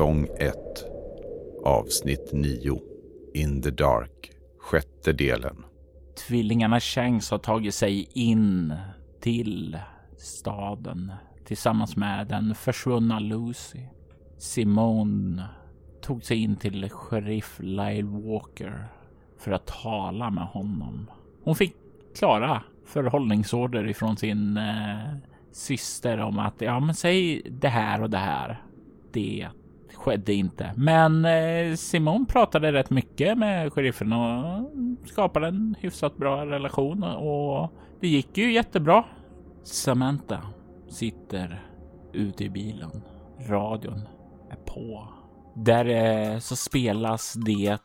Säsong 1 Avsnitt 9 In the Dark Sjätte delen Tvillingarna Changs har tagit sig in till staden tillsammans med den försvunna Lucy. Simone tog sig in till sheriff Lyle Walker för att tala med honom. Hon fick klara förhållningsorder ifrån sin eh, syster om att ja, men säg det här och det här. Det skedde inte. Men eh, Simon pratade rätt mycket med sheriffen och skapade en hyfsat bra relation och det gick ju jättebra. Samantha sitter ute i bilen. Radion är på. Där eh, så spelas det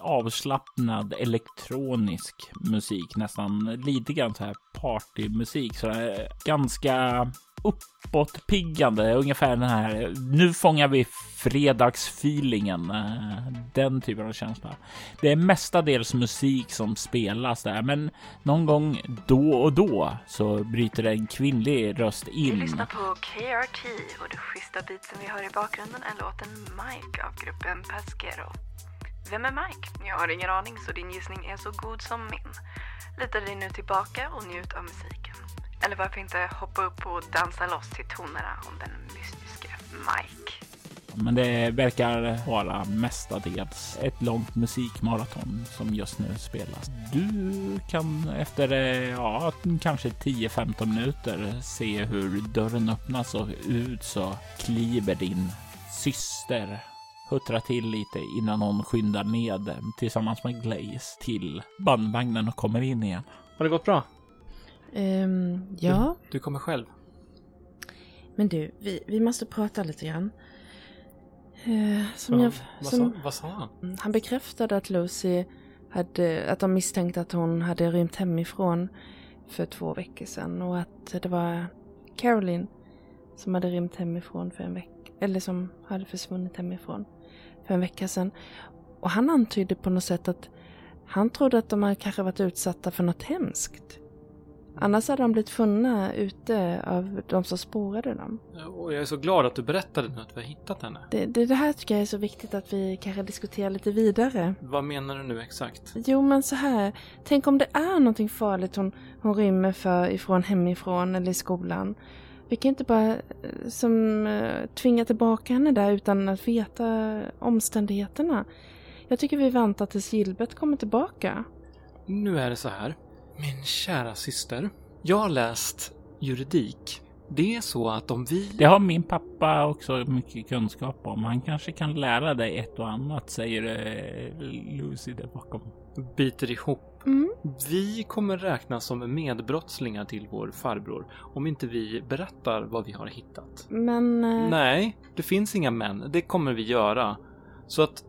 avslappnad elektronisk musik, nästan lite grann så här partymusik, så här, ganska uppåtpiggande, ungefär den här. Nu fångar vi fredagsfeelingen, eh, den typen av känsla. Det är mestadels musik som spelas där, men någon gång då och då så bryter en kvinnlig röst Du in. lyssnar på KRT och det schyssta beatsen vi hör i bakgrunden är låten Mike av gruppen Pasquero. Vem är Mike? Jag har ingen aning så din gissning är så god som min. Luta dig nu tillbaka och njut av musiken. Eller varför inte hoppa upp och dansa loss till tonerna om den mystiske Mike. Men det verkar vara mestadels ett långt musikmaraton som just nu spelas. Du kan efter ja, kanske 10-15 minuter se hur dörren öppnas och ut så kliver din syster huttrar till lite innan hon skyndar ned tillsammans med Glaze till bandvagnen och kommer in igen. Har det gått bra? Ehm, ja, Du kommer själv. men du, vi, vi måste prata lite grann. Eh, som Ja, jag, som, vad sa han? han bekräftade att Lucy hade, att de misstänkte att hon hade rymt hemifrån för två veckor sedan och att det var Caroline som hade rymt hemifrån för en vecka, eller som hade försvunnit hemifrån för en vecka sedan. Och han antydde på något sätt att han trodde att de hade kanske varit utsatta för något hemskt. Annars hade de blivit funna ute av de som spårade dem. Och jag är så glad att du berättade nu att vi har hittat henne. Det, det, det här tycker jag är så viktigt att vi kanske diskuterar lite vidare. Vad menar du nu exakt? Jo men så här, tänk om det är någonting farligt hon, hon rymmer för ifrån hemifrån eller i skolan. Vi kan inte bara eh, som, eh, tvinga tillbaka henne där utan att veta omständigheterna. Jag tycker vi väntar tills Gilbert kommer tillbaka. Nu är det så här. Min kära syster. Jag har läst juridik. Det är så att om vi... Det har min pappa också mycket kunskap om. Han kanske kan lära dig ett och annat, säger eh, Lucy där bakom. biter ihop. Mm. Vi kommer räknas som medbrottslingar till vår farbror om inte vi berättar vad vi har hittat. Men... eh, Nej, det finns inga män. Det kommer vi göra. Så att...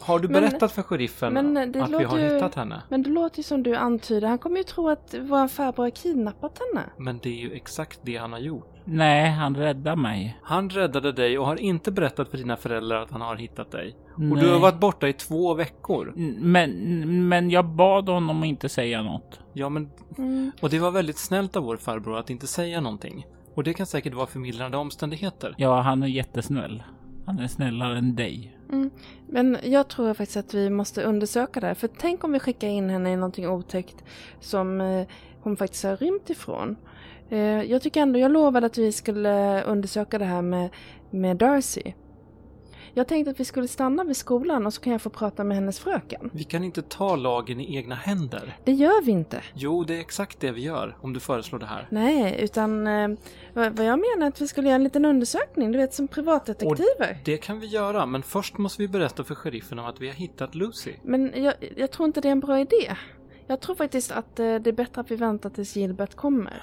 Har du Men- berättat för sheriffen men det att vi har ju- hittat henne? Men det låter ju som du antyder. Han kommer ju tro att vår farbror har kidnappat henne. Men det är ju exakt det han har gjort. Nej, han räddar mig. Han räddade dig och har inte berättat för dina föräldrar att han har hittat dig. Och Nej. du har varit borta i två veckor. Men, men jag bad honom att inte säga något. Ja, men... Mm. Och det var väldigt snällt av vår farbror att inte säga någonting. Och det kan säkert vara förmildrande omständigheter. Ja, han är jättesnäll. Han är snällare än dig. Mm. Men jag tror faktiskt att vi måste undersöka det här. För tänk om vi skickar in henne i någonting otäckt som eh, hon faktiskt har rymt ifrån. Eh, jag tycker ändå, jag lovade att vi skulle eh, undersöka det här med, med Darcy. Jag tänkte att vi skulle stanna vid skolan och så kan jag få prata med hennes fröken. Vi kan inte ta lagen i egna händer. Det gör vi inte. Jo, det är exakt det vi gör om du föreslår det här. Nej, utan eh, vad, vad jag menar är att vi skulle göra en liten undersökning, du vet som privatdetektiver. Det kan vi göra, men först måste vi berätta för sheriffen om att vi har hittat Lucy. Men jag, jag tror inte det är en bra idé. Jag tror faktiskt att eh, det är bättre att vi väntar tills Gilbert kommer.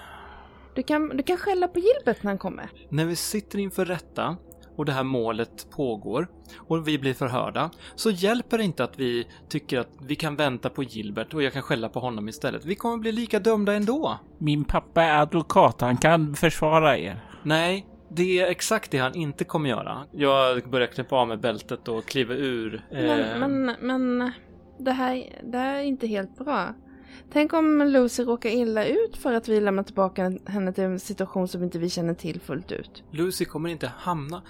Du kan, du kan skälla på Gilbert när han kommer. När vi sitter inför rätta och det här målet pågår och vi blir förhörda så hjälper det inte att vi tycker att vi kan vänta på Gilbert och jag kan skälla på honom istället. Vi kommer bli lika dömda ändå. Min pappa är advokat, han kan försvara er. Nej, det är exakt det han inte kommer göra. Jag börjar knäppa av med bältet och kliva ur. Men, eh, men, men det, här, det här är inte helt bra. Tänk om Lucy råkar illa ut för att vi lämnar tillbaka henne till en situation som inte vi känner till fullt ut. Lucy kommer inte hamna...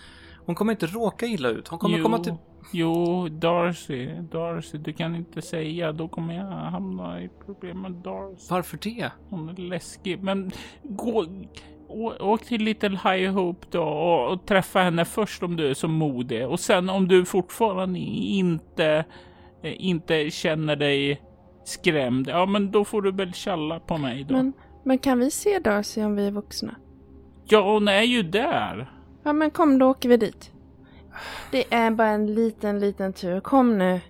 Hon kommer inte råka illa ut. Hon kommer jo, komma till... Jo, Darcy, Darcy, du kan inte säga. Då kommer jag hamna i problem med Darcy. Varför det? Hon är läskig. Men gå, å, åk till Little High Hope då och, och träffa henne först om du är så modig. Och sen om du fortfarande inte, inte känner dig skrämd. Ja, men då får du väl tjalla på mig då. Men, men kan vi se Darcy om vi är vuxna? Ja, hon är ju där. Ja men kom då åker vi dit. Det är bara en liten, liten tur. Kom nu.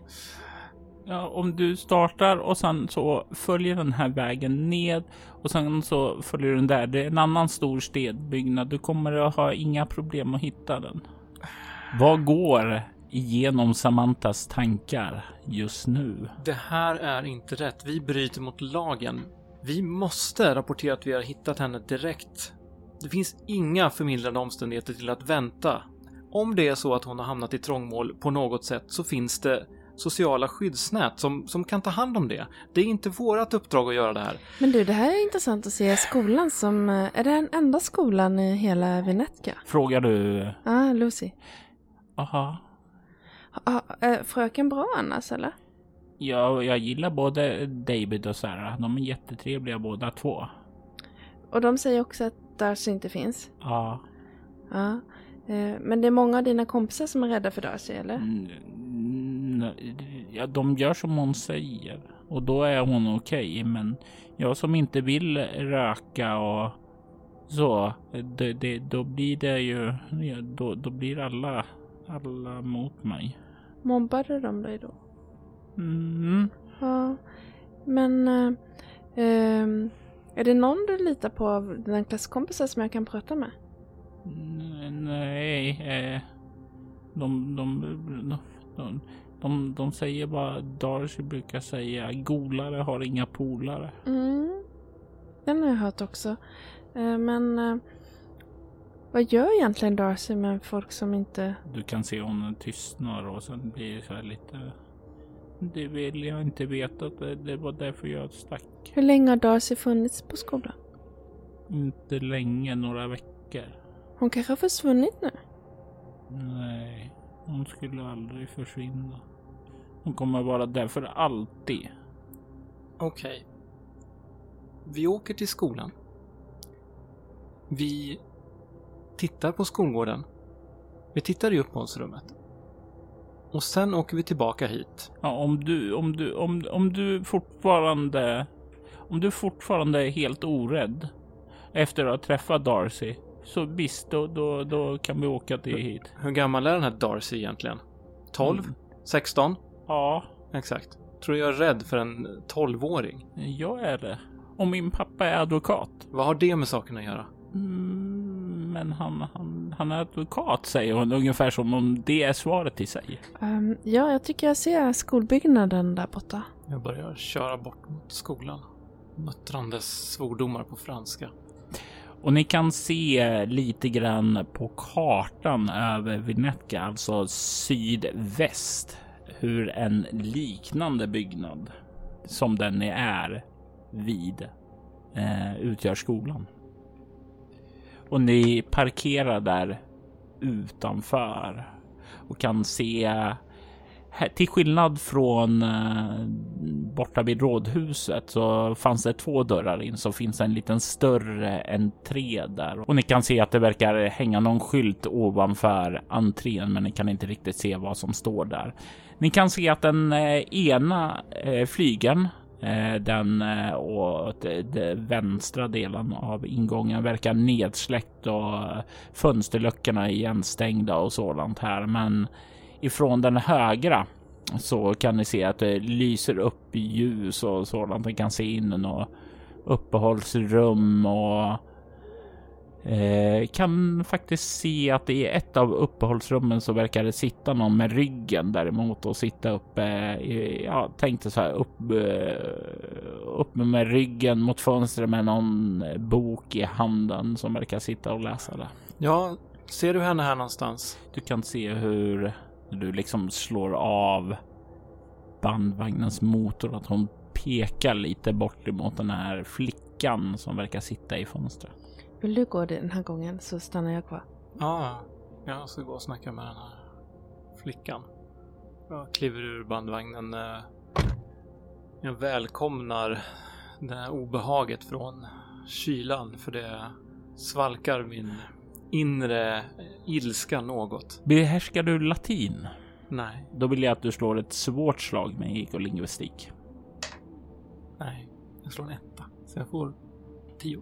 Ja, om du startar och sen så följer den här vägen ned och sen så följer den där. Det är en annan stor stenbyggnad. Du kommer att ha inga problem att hitta den. Vad går igenom Samantas tankar just nu? Det här är inte rätt. Vi bryter mot lagen. Vi måste rapportera att vi har hittat henne direkt. Det finns inga förmildrande omständigheter till att vänta. Om det är så att hon har hamnat i trångmål på något sätt så finns det sociala skyddsnät som, som kan ta hand om det. Det är inte vårt uppdrag att göra det här. Men du, det här är intressant att se skolan som... eh, Är det den enda skolan i hela Venetka? Frågar du? Ja, ah, Lucy. Aha. Ah, fröken bra annars eller? Ja, jag gillar både David och Sarah. De är jättetrevliga båda två. Och de säger också att Darcy inte finns. Ja. Ja. Eh, Men det är många av dina kompisar som är rädda för Darcy eller? Mm, ja, de gör som hon säger och då är hon okej. men jag som inte vill röka och så, det, det, då blir det ju, då, då blir alla, alla mot mig. Mobbade de dig då? Mm. Ja. Men... eh, ehm, är det någon du litar på av dina klasskompisar som jag kan prata med? Nej, eh, de, de, de, de, de, de säger bara, Darcy brukar säga, golare har inga polare. Mm. Den har jag hört också. Eh, Men eh, vad gör egentligen Darcy med folk som inte... Du kan se hon tystnar och sen blir det så här lite. Det vill jag inte veta. Det, det var därför jag stack. Hur länge har Darcy funnits på skolan? Inte länge, några veckor. Hon kanske har försvunnit nu? Nej, hon skulle aldrig försvinna. Hon kommer vara där för alltid. Okej. Vi åker till skolan. Vi tittar på skolgården. Vi tittar i uppehållsrummet. Och sen åker vi tillbaka hit. Ja, om du, om du, om, om du fortfarande, om du fortfarande är helt orädd efter att ha träffat Darcy, så visst, då, då, då kan vi åka till hit. Hur gammal är den här Darcy egentligen? 12? Mm. 16? Ja, Exakt. Tror du jag är rädd för en 12-åring? jag är det. Och min pappa är advokat. Vad har det med saken att göra? Mm, men han, han, han är advokat säger hon ungefär som om det är svaret i sig. Ehm, ja, jag tycker jag ser skolbyggnaden där borta. Jag börjar köra bort mot skolan. Muttrandes svordomar på franska. Och ni kan se lite grann på kartan över Vinetka, alltså sydväst, hur en liknande byggnad som den ni är vid eh, utgör skolan. Och ni parkerar där utanför och kan se Till skillnad från eh, borta vid rådhuset så fanns det två dörrar in så finns en liten större entré där och ni kan se att det verkar hänga någon skylt ovanför entrén, men ni kan inte riktigt se vad som står där. Ni kan se att den eh, ena flygen flygeln Eh, den eh, och eh, vänstra delen av ingången verkar nedsläckt och fönsterluckorna är igenstängda och sådant här. Men ifrån den högra så kan ni se att det lyser upp ljus och sådant. Ni kan se in i något uppehållsrum och eh, kan faktiskt se att i ett av uppehållsrummen så verkar det sitta någon med ryggen däremot och sitta uppe. i- Ja, tänkte så här upp, eh, upp med ryggen mot fönstret med någon bok i handen som verkar sitta och läsa det. Ja, ser du henne här någonstans? Du kan se hur du liksom slår av bandvagnens motor att hon pekar lite bort emot den här flickan som verkar sitta i fönstret. Vill du gå den här gången så stannar jag kvar. Ja, jag ska gå och snacka med den här flickan. Jag kliver ur bandvagnen. Jag välkomnar det här obehaget från kylan för det svalkar min inre ilska något. Behärskar du latin? Nej, Då vill jag att du slår ett svårt slag med ekolinguistik. nej, jag slår en etta. Så jag får tio.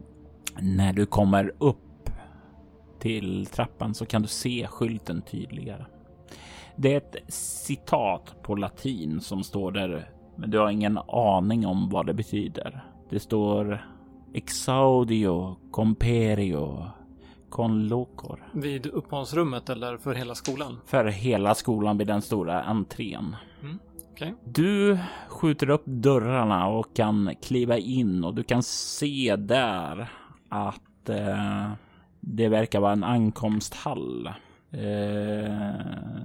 När du kommer upp till trappan så kan du se skylten tydligare. Det är ett citat på latin som står där, men du har ingen aning om vad det betyder. Det står Exaudio comperio con locor. Vid uppehållsrummet eller för hela skolan? För hela skolan vid den stora entrén. Okej. Du skjuter upp dörrarna och kan kliva in och du kan se där att eh, det verkar vara en ankomsthall. Eh,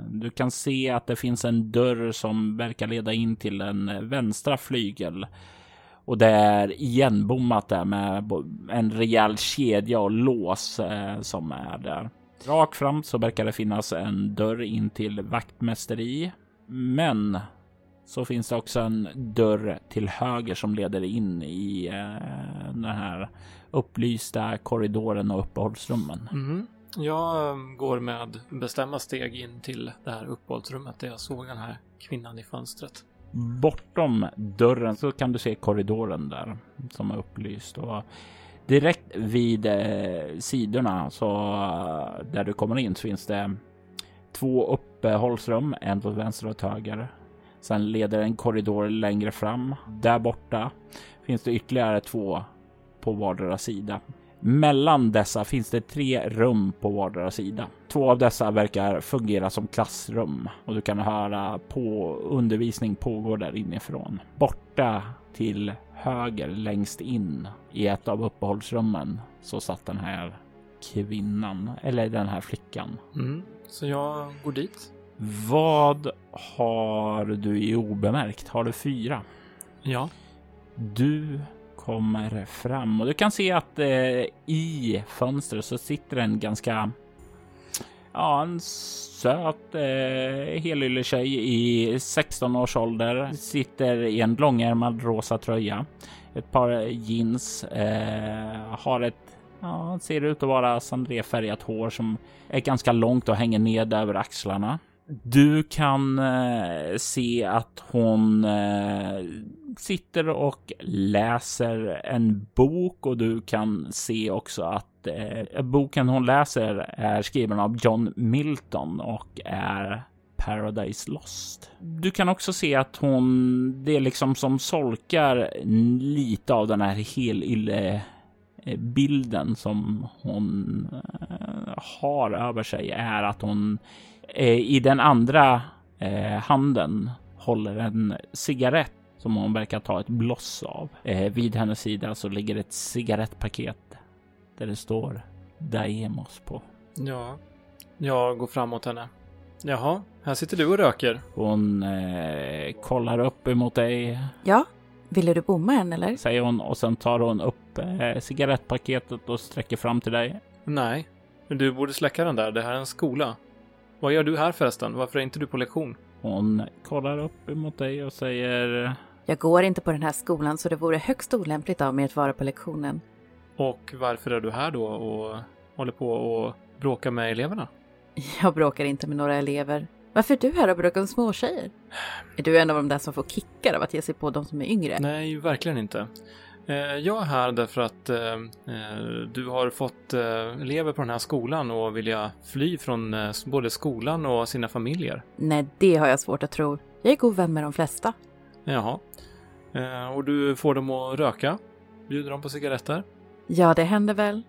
du kan se att det finns en dörr som verkar leda in till en vänstra flygel. Och det är igenbommat där med en rejäl kedja och lås eh, som är där. Rakt fram så verkar det finnas en dörr in till vaktmästeri. Men så finns det också en dörr till höger som leder in i eh, den här upplysta korridoren och uppehållsrummen. Mhm. Jag eh, går med bestämda steg in till det här uppehållsrummet där jag såg den här kvinnan i fönstret. Bortom dörren så kan du se korridoren där som är upplyst och direkt vid eh, sidorna så eh, där du kommer in så finns det två uppehållsrum, en åt vänster och åt höger. Sen leder en korridor längre fram. Där borta finns det ytterligare två på vardera sida. Mellan dessa finns det tre rum på vardera sida. Två av dessa verkar fungera som klassrum och du kan höra på undervisning pågår där inifrån. Borta till höger längst in i ett av uppehållsrummen så satt den här kvinnan eller den här flickan. Mm. Så jag går dit. Vad har du i obemärkt? Har du fyra? Ja. Du kommer fram och du kan se att eh, i fönstret så sitter en ganska Ja, en söt eh, helylle tjej i 16 års ålder. Sitter i en långärmad rosa tröja. Ett par jeans. Eh, har ett, ja, ser ut att vara sandrefärgat hår som är ganska långt och hänger ned över axlarna. Du kan eh, se att hon eh, sitter och läser en bok och du kan se också att eh, boken hon läser är skriven av John Milton och är Paradise Lost. Du kan också se att hon, det är liksom som solkar lite av den här helylle eh, bilden som hon eh, har över sig är att hon i den andra eh, handen håller en cigarett som hon verkar ta ett bloss av. Eh, vid hennes sida så ligger ett cigarettpaket där det står Daemos på. Ja. Jag går fram mot henne. Jaha, här sitter du och röker. Hon eh, kollar upp emot dig, Ja, ville du bomma en eller? säger hon och sen tar hon upp eh, cigarettpaketet och sträcker fram till dig. Nej, men du borde släcka den där. Det här är en skola. Vad gör du här förresten? Varför är inte du på lektion? Hon kollar upp emot dig och säger Jag går inte på den här skolan så det vore högst olämpligt av mig att vara på lektionen. Och varför är du här då och håller på och bråkar med eleverna? Jag bråkar inte med några elever. Varför är du här och bråkar med småtjejer? Är du en av de där som får kickar av att ge sig på de som är yngre? Nej, verkligen inte. Eh, Jag är här därför att eh, eh, du har fått eh, elever på den här skolan och vilja fly från eh, både skolan och sina familjer. Nej, det har jag svårt att tro. Jag är god vän med de flesta. Jaha. Och du får dem att röka? Bjuder dem på cigaretter? Ja, det händer väl.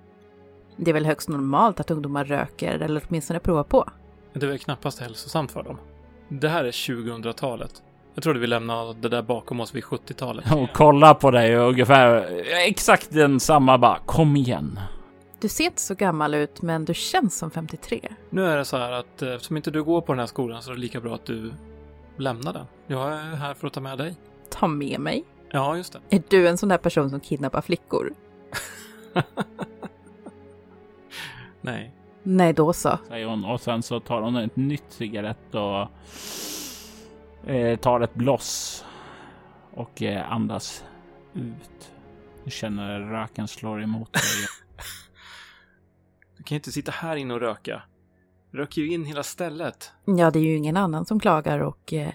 Det är väl högst normalt att ungdomar röker eller åtminstone provar på. Det är väl knappast hälsosamt för dem. Det här är 2000-talet. Jag trodde vi lämnade det där bakom oss vid 70-talet. och kollar på dig och ungefär exakt den samma bara kom igen. Du ser inte så gammal ut, men du känns som 53. Nu är det så här att eh, eftersom inte du går på den här skolan så är det lika bra att du lämnar den. Jag är här för att ta med dig. Ta med mig. Ja, just det. Är du en sån där person som kidnappar flickor? Nej. Nej, då så. Säger hon och sen så tar hon ett nytt cigarett och tar ett bloss och eh, andas ut. Du känner röken slår emot dig. Du kan ju inte sitta här inne och röka. Röker ju in hela stället. Ja, det är ju ingen annan som klagar och eh,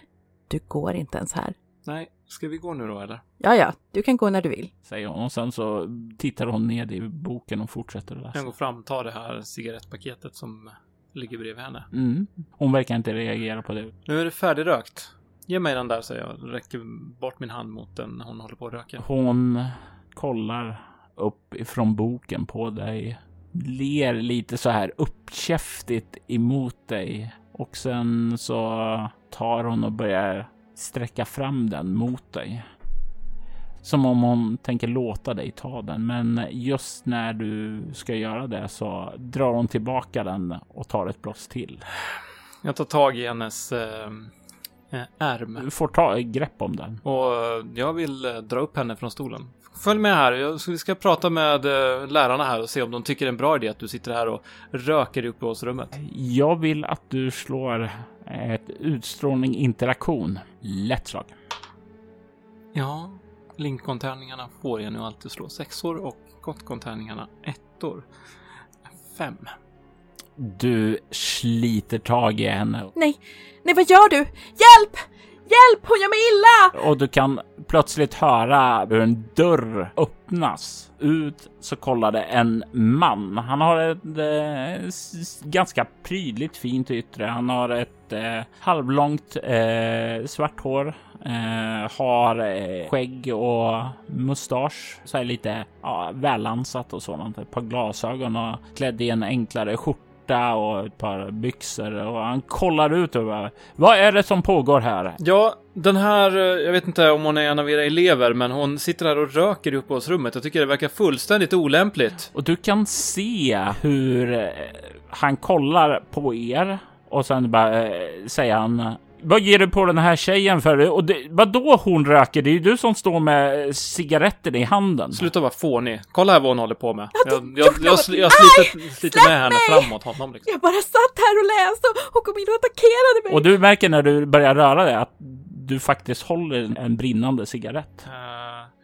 du går inte ens här. Nej, ska vi gå nu då eller? Ja, ja, du kan gå när du vill. Säger hon och sen så tittar hon ned i boken och fortsätter att Jag läsa. går fram och tar det här cigarettpaketet som ligger bredvid henne. Mm. Hon verkar inte reagera på det. Nu är det färdigrökt. Ge mig den där, säger jag. Räcker bort min hand mot den hon håller på att röka. Hon kollar upp ifrån boken på dig. Ler lite så här uppkäftigt emot dig. Och sen så tar hon och börjar sträcka fram den mot dig. Som om hon tänker låta dig ta den. Men just när du ska göra det så drar hon tillbaka den och tar ett bloss till. Jag tar tag i hennes eh, ärm. Du får ta ett grepp om den. Och eh, jag vill eh, dra upp henne från stolen. Följ med här. Jag, vi ska prata med eh, lärarna här och se om de tycker det är en bra idé att du sitter här och röker i uppehållsrummet. Jag vill att du slår ett utstrålning interaktion. Lätt slag. Ja, Lincoln-tärningarna får jag nu alltid slå sexor och Gotcon-tärningarna ettor. Fem. Du sliter tag i henne Nej, nej vad gör du? Hjälp! Hjälp, hon gör mig illa! och du kan plötsligt höra hur en dörr öppnas. Ut så kollar det en man. Han har ett eh, ganska prydligt fint yttre. Han har ett eh, halvlångt eh, svart hår. Eh, har eh, skägg och mustasch. Så här lite ja, välansat och sådant. Ett par glasögon och klädd i en enklare skjorta och ett par byxor och han kollar ut och bara, vad är det som pågår här? Ja, den här, eh, jag vet inte om hon är en av era elever, men hon sitter här och röker i uppehållsrummet. Jag tycker det verkar fullständigt olämpligt. Och du kan se hur eh, han kollar på er och sen bara eh, säger han vad ger du på den här tjejen för? Och det, vadå hon röker? Det är ju du som står med cigaretten i handen. Sluta vara fånig. Kolla här vad hon håller på med. Jag, jag, jag, jag, jag sliter, sliter med henne mig! framåt honom liksom. Jag bara satt här och läste och hon kom in och attackerade mig. Och du märker när du börjar röra dig att du faktiskt håller en brinnande cigarett. Eh,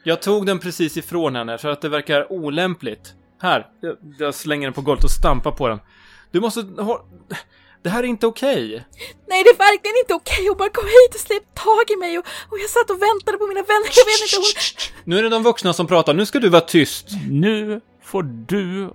jag tog den precis ifrån henne för att det verkar olämpligt. Här, jag, jag slänger den på golvet och stampar på den. Du måste ha... Det här är inte okej. Nej, det är verkligen inte okej. Hon bara kom hit och släppte tag i mig och, och jag satt och väntade på mina vänner. Jag vet inte, hon... Nu är det de vuxna som pratar. Nu ska du vara tyst. Nu får du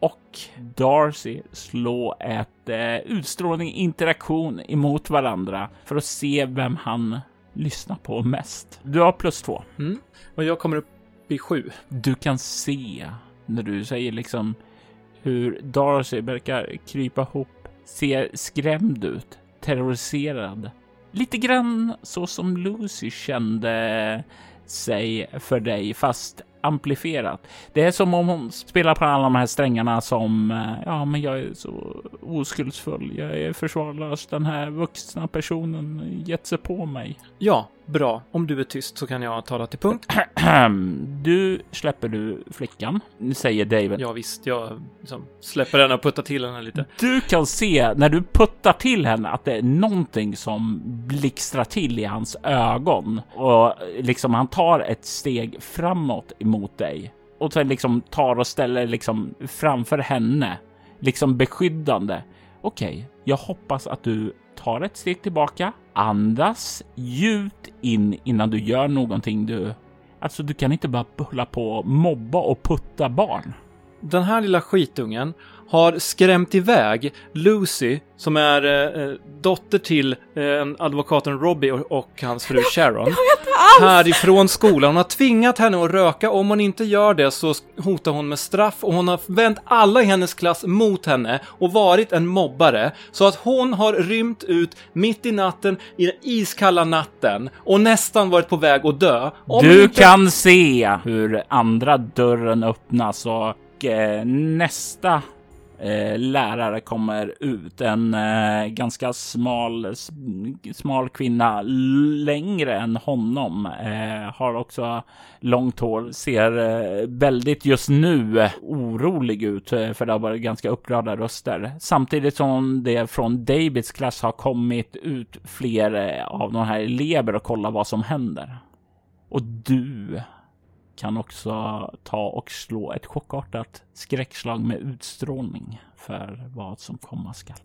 och Darcy slå ett eh, utstrålning interaktion emot varandra för att se vem han lyssnar på mest. Du har plus två. Mm. Och jag kommer upp i sju. Du kan se när du säger liksom hur Darcy verkar krypa ihop, ser skrämd ut, terroriserad. Lite grann så som Lucy kände sig för dig, fast amplifierat. Det är som om hon spelar på alla de här strängarna som, eh, ja men jag är så oskuldsfull. Jag är försvarlös. Den här vuxna personen gett sig på mig. Ja, bra. Om du är tyst så kan jag tala till punkt. Du släpper du flickan, säger David. Ja, visst, jag liksom släpper henne och puttar till henne lite. Du kan se när du puttar till henne att det är någonting som blixtrar till i hans ögon och liksom han tar ett steg framåt emot dig och sen liksom tar och ställer liksom framför henne, liksom beskyddande. Okej, jag hoppas att du tar ett steg tillbaka, andas djupt in innan du gör någonting du Alltså, du kan inte bara hålla på och mobba och putta barn. Den här lilla skitungen har skrämt iväg Lucy, som är eh, dotter till eh, advokaten Robbie och, och hans fru Sharon, härifrån skolan. Hon har tvingat henne att röka. Om hon inte gör det så hotar hon med straff och hon har vänt alla i hennes klass mot henne och varit en mobbare. Så att hon har rymt ut mitt i natten, i den iskalla natten och nästan varit på väg att dö. Om Du inte- kan se hur andra dörren öppnas och eh, nästa eh, lärare kommer ut. En eh, ganska smal, smal kvinna, längre än honom. Eh, har också långt hår, ser eh, väldigt just nu orolig ut eh, för det har varit ganska upprörda röster. Samtidigt som det från Davids klass har kommit ut fler eh, av de här elever och kolla vad som händer. Och du kan också ta och slå ett chockartat skräckslag med utstrålning för vad som komma skall.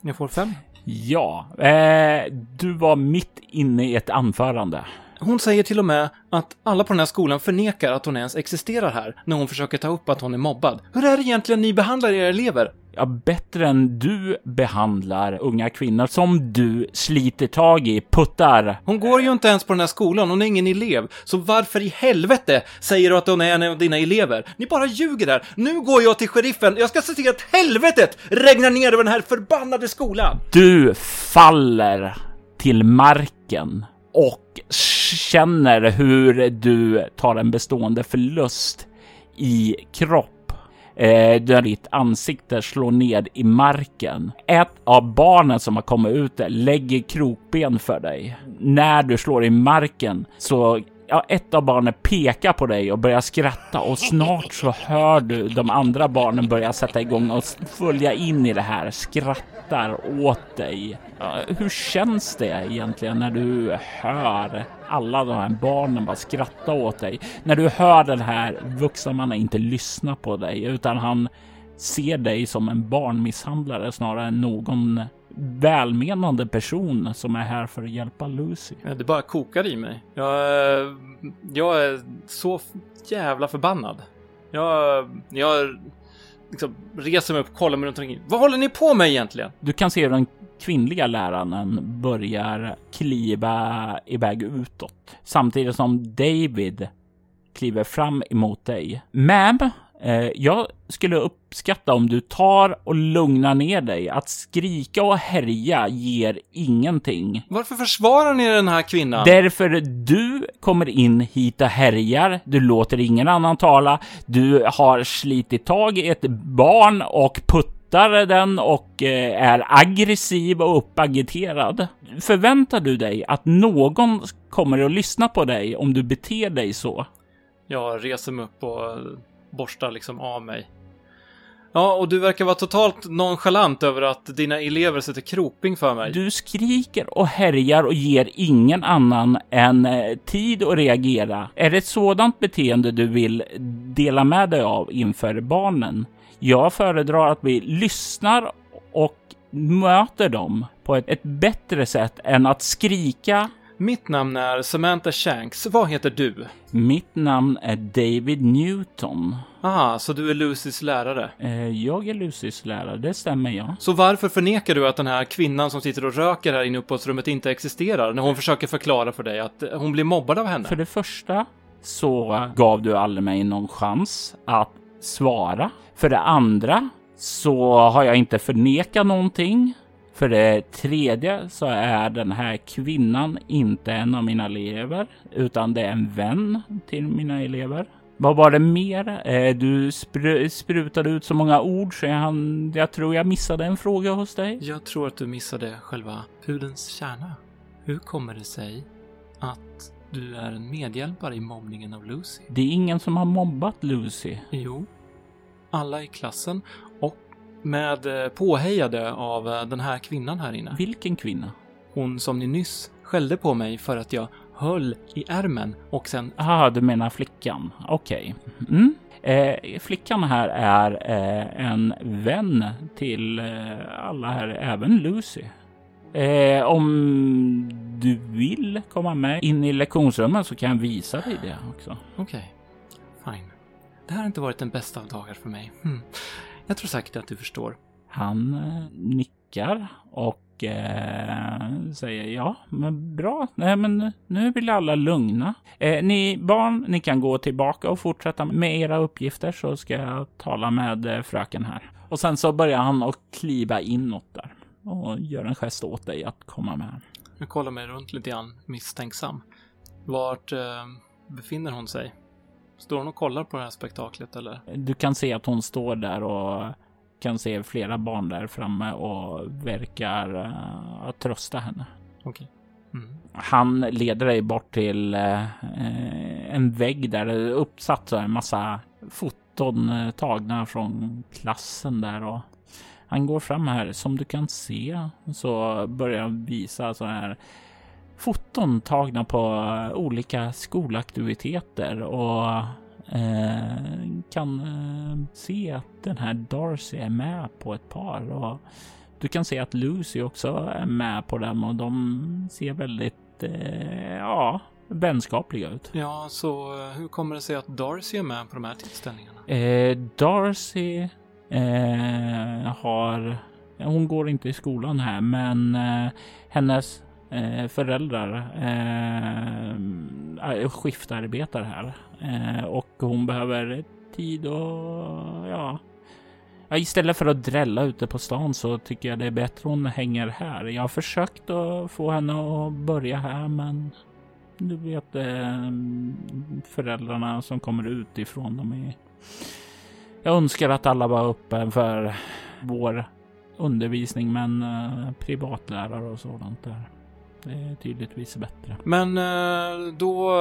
Jag får fem. Ja, eh, du var mitt inne i ett anförande. Hon säger till och med att alla på den här skolan förnekar att hon ens existerar här när hon försöker ta upp att hon är mobbad. Hur är det egentligen ni behandlar era elever? Ja, bättre än du behandlar unga kvinnor som du sliter tag i, puttar. Hon går ju inte ens på den här skolan, hon är ingen elev. Så varför i helvete säger du att hon är en av dina elever? Ni bara ljuger där. Nu går jag till sheriffen, jag ska se till att helvetet regnar ner över den här förbannade skolan! Du faller till marken och känner hur du tar en bestående förlust i kropp. Eh, där ditt ansikte slår ned i marken. Ett av barnen som har kommit ut där lägger krokben för dig. När du slår i marken så Ja, ett av barnen pekar på dig och börjar skratta och snart så hör du de andra barnen börja sätta igång och följa in i det här, skrattar åt dig. Ja, hur känns det egentligen när du hör alla de här barnen bara skratta åt dig? När du hör den här vuxna mannen inte lyssna på dig utan han ser dig som en barnmisshandlare snarare än någon välmenande person som är här för att hjälpa Lucy. Det bara kokar i mig. Jag, jag är så jävla förbannad. Jag, jag liksom reser mig upp och kollar mig runt omkring. Vad håller ni på med egentligen? Du kan se hur den kvinnliga läraren börjar kliva iväg utåt samtidigt som David kliver fram emot dig. Ma'am, eh, jag skulle uppskatta om du tar och lugnar ner dig. Att skrika och härja ger ingenting. Varför försvarar ni den här kvinnan? Därför du kommer in hit och härjar, du låter ingen annan tala, du har slitit tag i ett barn och puttar den och eh, är aggressiv och uppagiterad. Förväntar du dig att någon kommer att lyssna på dig om du beter dig så? Jag reser mig upp och borstar liksom av mig. Ja, och du verkar vara totalt nonchalant över att dina elever sätter krokbing för mig. Du skriker och härjar och ger ingen annan än eh, tid att reagera. Är det ett sådant beteende du vill dela med dig av inför barnen? Jag föredrar att vi lyssnar och möter dem på ett, ett bättre sätt än att skrika. Mitt namn är Samantha Shanks. Vad heter du? Mitt namn är David Newton. Aha, så du är Lucys lärare. Eh, jag är Lucys lärare, det stämmer ja. Så varför förnekar du att den här kvinnan som sitter och röker här inne i uppehållsrummet inte existerar när hon försöker förklara för dig att eh, hon blir mobbad av henne? För det första så gav du aldrig mig någon chans att svara. För det andra så har jag inte förnekat någonting. För det tredje så är den här kvinnan inte en av mina elever, utan det är en vän till mina elever. Vad var det mer? Eh, du spr sprutade ut så många ord så jag, jag tror jag missade en fråga hos dig. Jag tror att du missade själva pudelns kärna. Hur kommer det sig att du är en medhjälpare i mobbningen av Lucy? Det är ingen som har mobbat Lucy. Jo, alla i klassen och med eh, påhejade av eh, den här kvinnan här inne. Vilken kvinna? Hon som ni nyss skällde på mig för att jag höll i ärmen och sen... Ah, du menar flickan. Okej. Okay. Mm. Eh, flickan här är eh, en vän till eh, alla här, även Lucy. Eh, om du vill komma med in i lektionsrummet så kan jag visa dig det också. Okej, okay. fine. Det här har inte varit den bästa av dagar för mig. Hmm. Jag tror säkert att du förstår. Han eh, nickar och eh, säger ja, men bra. Nej, men nu vill alla lugna. Eh, ni barn, ni kan gå tillbaka och fortsätta med era uppgifter så ska jag tala med eh, fröken här. Och sen så börjar han att kliva inåt där och gör en gest åt dig att komma med. Jag kollar mig runt lite grann misstänksam. Vart eh, befinner hon sig? Står hon och kollar på det här spektaklet eller? Du kan se att hon står där och kan se flera barn där framme och verkar uh, trösta henne. Okay. Mm. Han leder dig bort till uh, en vägg där det är uppsatt en massa foton uh, tagna från klassen där och han går fram här. Som du kan se så börjar han visa så här foton tagna på olika skolaktiviteter och eh, kan eh, se att den här Darcy är med på ett par och du kan se att Lucy också är med på dem och de ser väldigt, eh, ja, vänskapliga ut. Ja, så eh, hur kommer det sig att Darcy är med på de här tillställningarna? Eh, Darcy eh, har, hon går inte i skolan här, men eh, hennes eh, föräldrar eh, skiftarbetar här eh, och hon behöver tid och ja, Ja, istället för att drälla ute på stan så tycker jag det är bättre hon hänger här. Jag har försökt att få henne att börja här, men du vet eh, föräldrarna som kommer utifrån. De är... Jag önskar att alla var öppen för vår undervisning, men eh, privatlärare och sådant där. Det är tydligtvis bättre. Men eh, då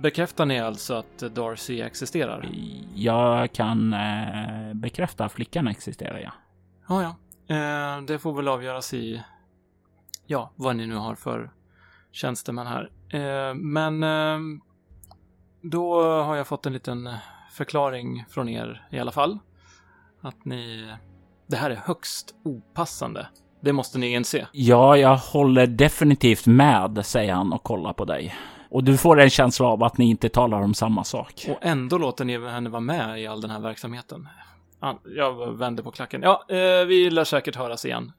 bekräftar ni alltså att Darcy existerar? Jag kan eh, bekräfta att flickan existerar, ja. Ja, ja. Eh, det får väl avgöras i, ja, vad ni nu har för tjänstemän här. Men då har jag fått en liten förklaring från er i alla fall. Att ni, det här är högst opassande det måste ni inse. Ja, jag håller definitivt med, säger han och kollar på dig. Och du får en känsla av att ni inte talar om samma sak. Och ändå låter ni henne vara med i all den här verksamheten. Jag vänder på klacken. Ja, eh, vi lär säkert höras igen.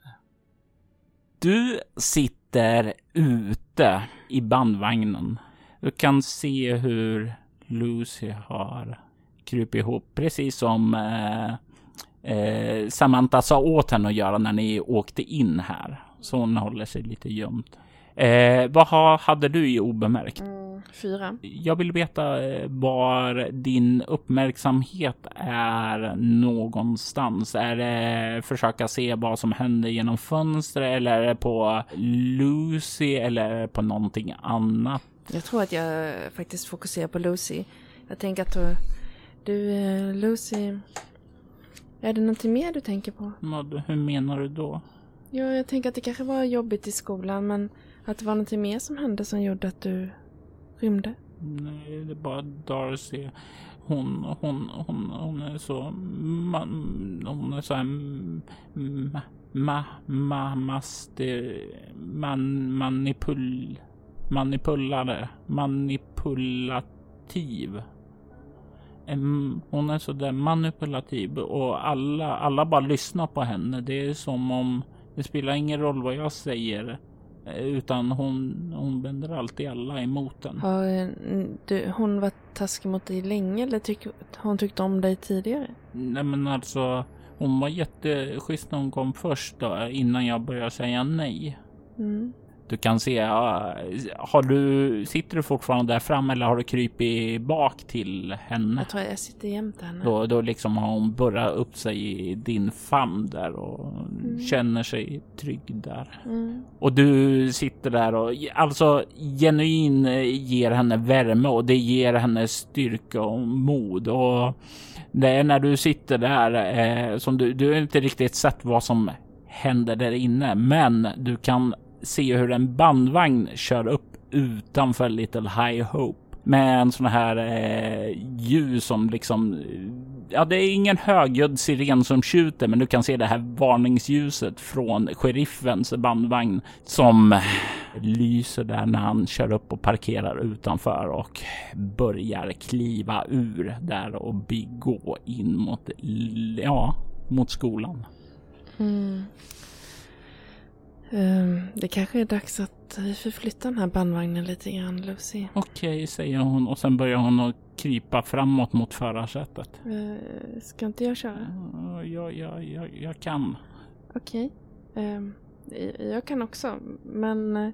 Du sitter ute i bandvagnen. Du kan se hur Lucy har krupit ihop, precis som eh, Samantha sa åt henne att göra när ni åkte in här. Så hon håller sig lite gömt. Eh, vad ha, hade du i obemärkt? Mm, fyra. Jag vill veta eh, var din uppmärksamhet är någonstans. Är det försöka se vad som händer genom fönstret eller är det på Lucy eller på någonting annat? Jag tror att jag faktiskt fokuserar på Lucy. Jag tänker att du, eh, Lucy, är det någonting mer du tänker på? hur menar du då? Ja, jag tänker att det kanske var jobbigt i skolan, men att det var någonting mer som hände som gjorde att du rymde? Nej, det är bara Darcy. Hon, hon, hon, hon är så... Man, hon är så här... Ma, ma, ma, master, man, manipul, manipulare, manipulativ hon är så där manipulativ och alla, alla bara lyssnar på henne. Det är som om det spelar ingen roll vad jag säger eh, utan hon, hon vänder alltid alla emot den. Har eh, du, hon varit taskig mot dig länge eller tyck, hon tyckt om dig tidigare? Nej men alltså hon var jätteschysst när hon kom först då, innan jag började säga nej. Mm. Du kan se, har du, sitter du fortfarande där framme eller har du krypit bak till henne? Jag tror jag sitter jämte henne. Då, då liksom har hon burrat upp sig i din famn där och känner sig trygg där. Mm. Och du sitter där och alltså genuin ger henne värme och det ger henne styrka och mod. Och det är när du sitter där eh, som du, du inte riktigt sett vad som händer där inne, men du kan se hur en bandvagn kör upp utanför Little High Hope med en sån här eh, ljus som liksom. Ja, det är ingen högljudd siren som tjuter, men du kan se det här varningsljuset från sheriffens bandvagn som lyser där när han kör upp och parkerar utanför och börjar kliva ur där och gå in mot, ja, mot skolan. Mm. Ehm, det kanske är dags att vi förflyttar den här bandvagnen lite grann, Lucy. Okej, säger hon och sen börjar hon att krypa framåt mot förarsätet. Uh, ska inte jag köra? Ja, Jag, jag, jag, jag kan. Okej. Ehm, jag- kan också, men eh,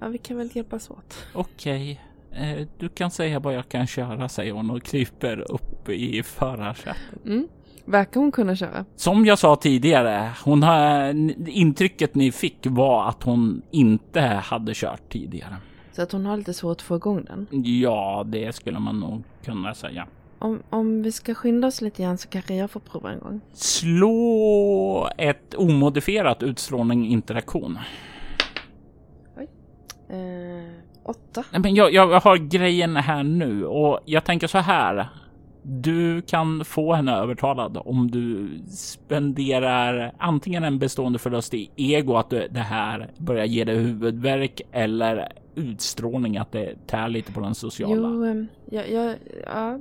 ja, vi kan väl hjälpas åt. Okej, eh, du kan säga vad jag kan köra, säger hon och kryper upp i förarsätet. Mm. Verkar hon kunna köra? Som jag sa tidigare, hon har, intrycket ni fick var att hon inte hade kört tidigare. Så att hon har lite svårt att få igång den. Ja, det skulle man nog kunna säga. Om, om vi ska skynda oss lite grann så kanske jag får prova en gång. Slå ett omodifierat utstrålning interaktion. Eh, åtta. Nej, men jag, jag har grejen här nu och jag tänker så här. Du kan få henne övertalad om du spenderar antingen en bestående förlust i ego att det här börjar ge dig huvudvärk eller utstrålning att det tär lite på den sociala. Jo, ehm, ja, ja, ja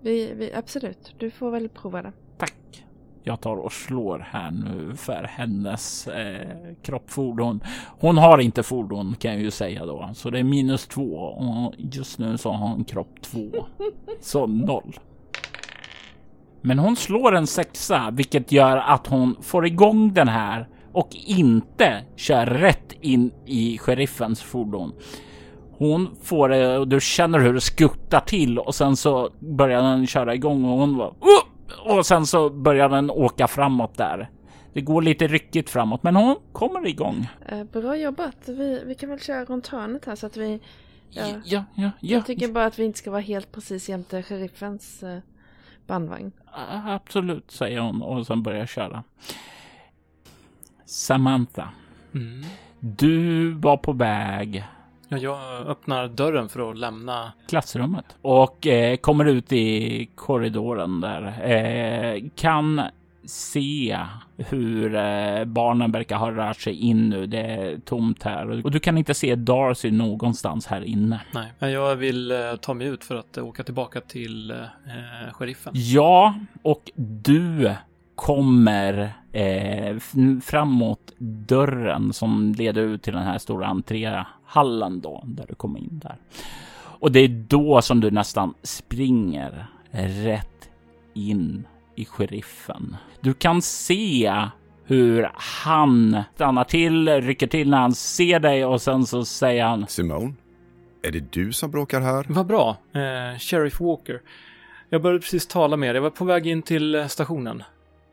vi, vi, absolut. Du får väl prova det. Tack. Jag tar och slår här nu för hennes eh, kroppfordon. Hon har inte fordon kan jag ju säga då, så det är minus två och just nu så har hon kropp två. Så noll. Men hon slår en sexa, vilket gör att hon får igång den här och inte kör rätt in i sheriffens fordon. Hon får det och du känner hur det skuttar till och sen så börjar den köra igång och hon var och sen så börjar den åka framåt där. Det går lite ryckigt framåt, men hon kommer igång. Eh, bra jobbat. Vi, vi kan väl köra runt hörnet här så att vi... Ja. Ja, ja, ja. Jag tycker bara att vi inte ska vara helt precis jämte sheriffens eh, bandvagn. Ja, Absolut, säger hon och sen börjar köra. Samantha, Mm. du var på väg jag öppnar dörren för att lämna. klassrummet och eh, kommer ut i korridoren där. Eh, kan se hur eh, barnen verkar ha rört sig in nu. Det är tomt här och du kan inte se Darcy någonstans här inne. Nej, men jag vill eh, ta mig ut för att eh, åka tillbaka till eh, sheriffen. Ja, och du kommer eh, framåt dörren som leder ut till den här stora entréhallen då, där du kommer in där. Och det är då som du nästan springer rätt in i sheriffen. Du kan se hur han stannar till, rycker till när han ser dig och sen så säger han Simone? Är det du som bråkar här? Vad bra. Eh, Sheriff Walker. Jag började precis tala med er. Jag var på väg in till stationen.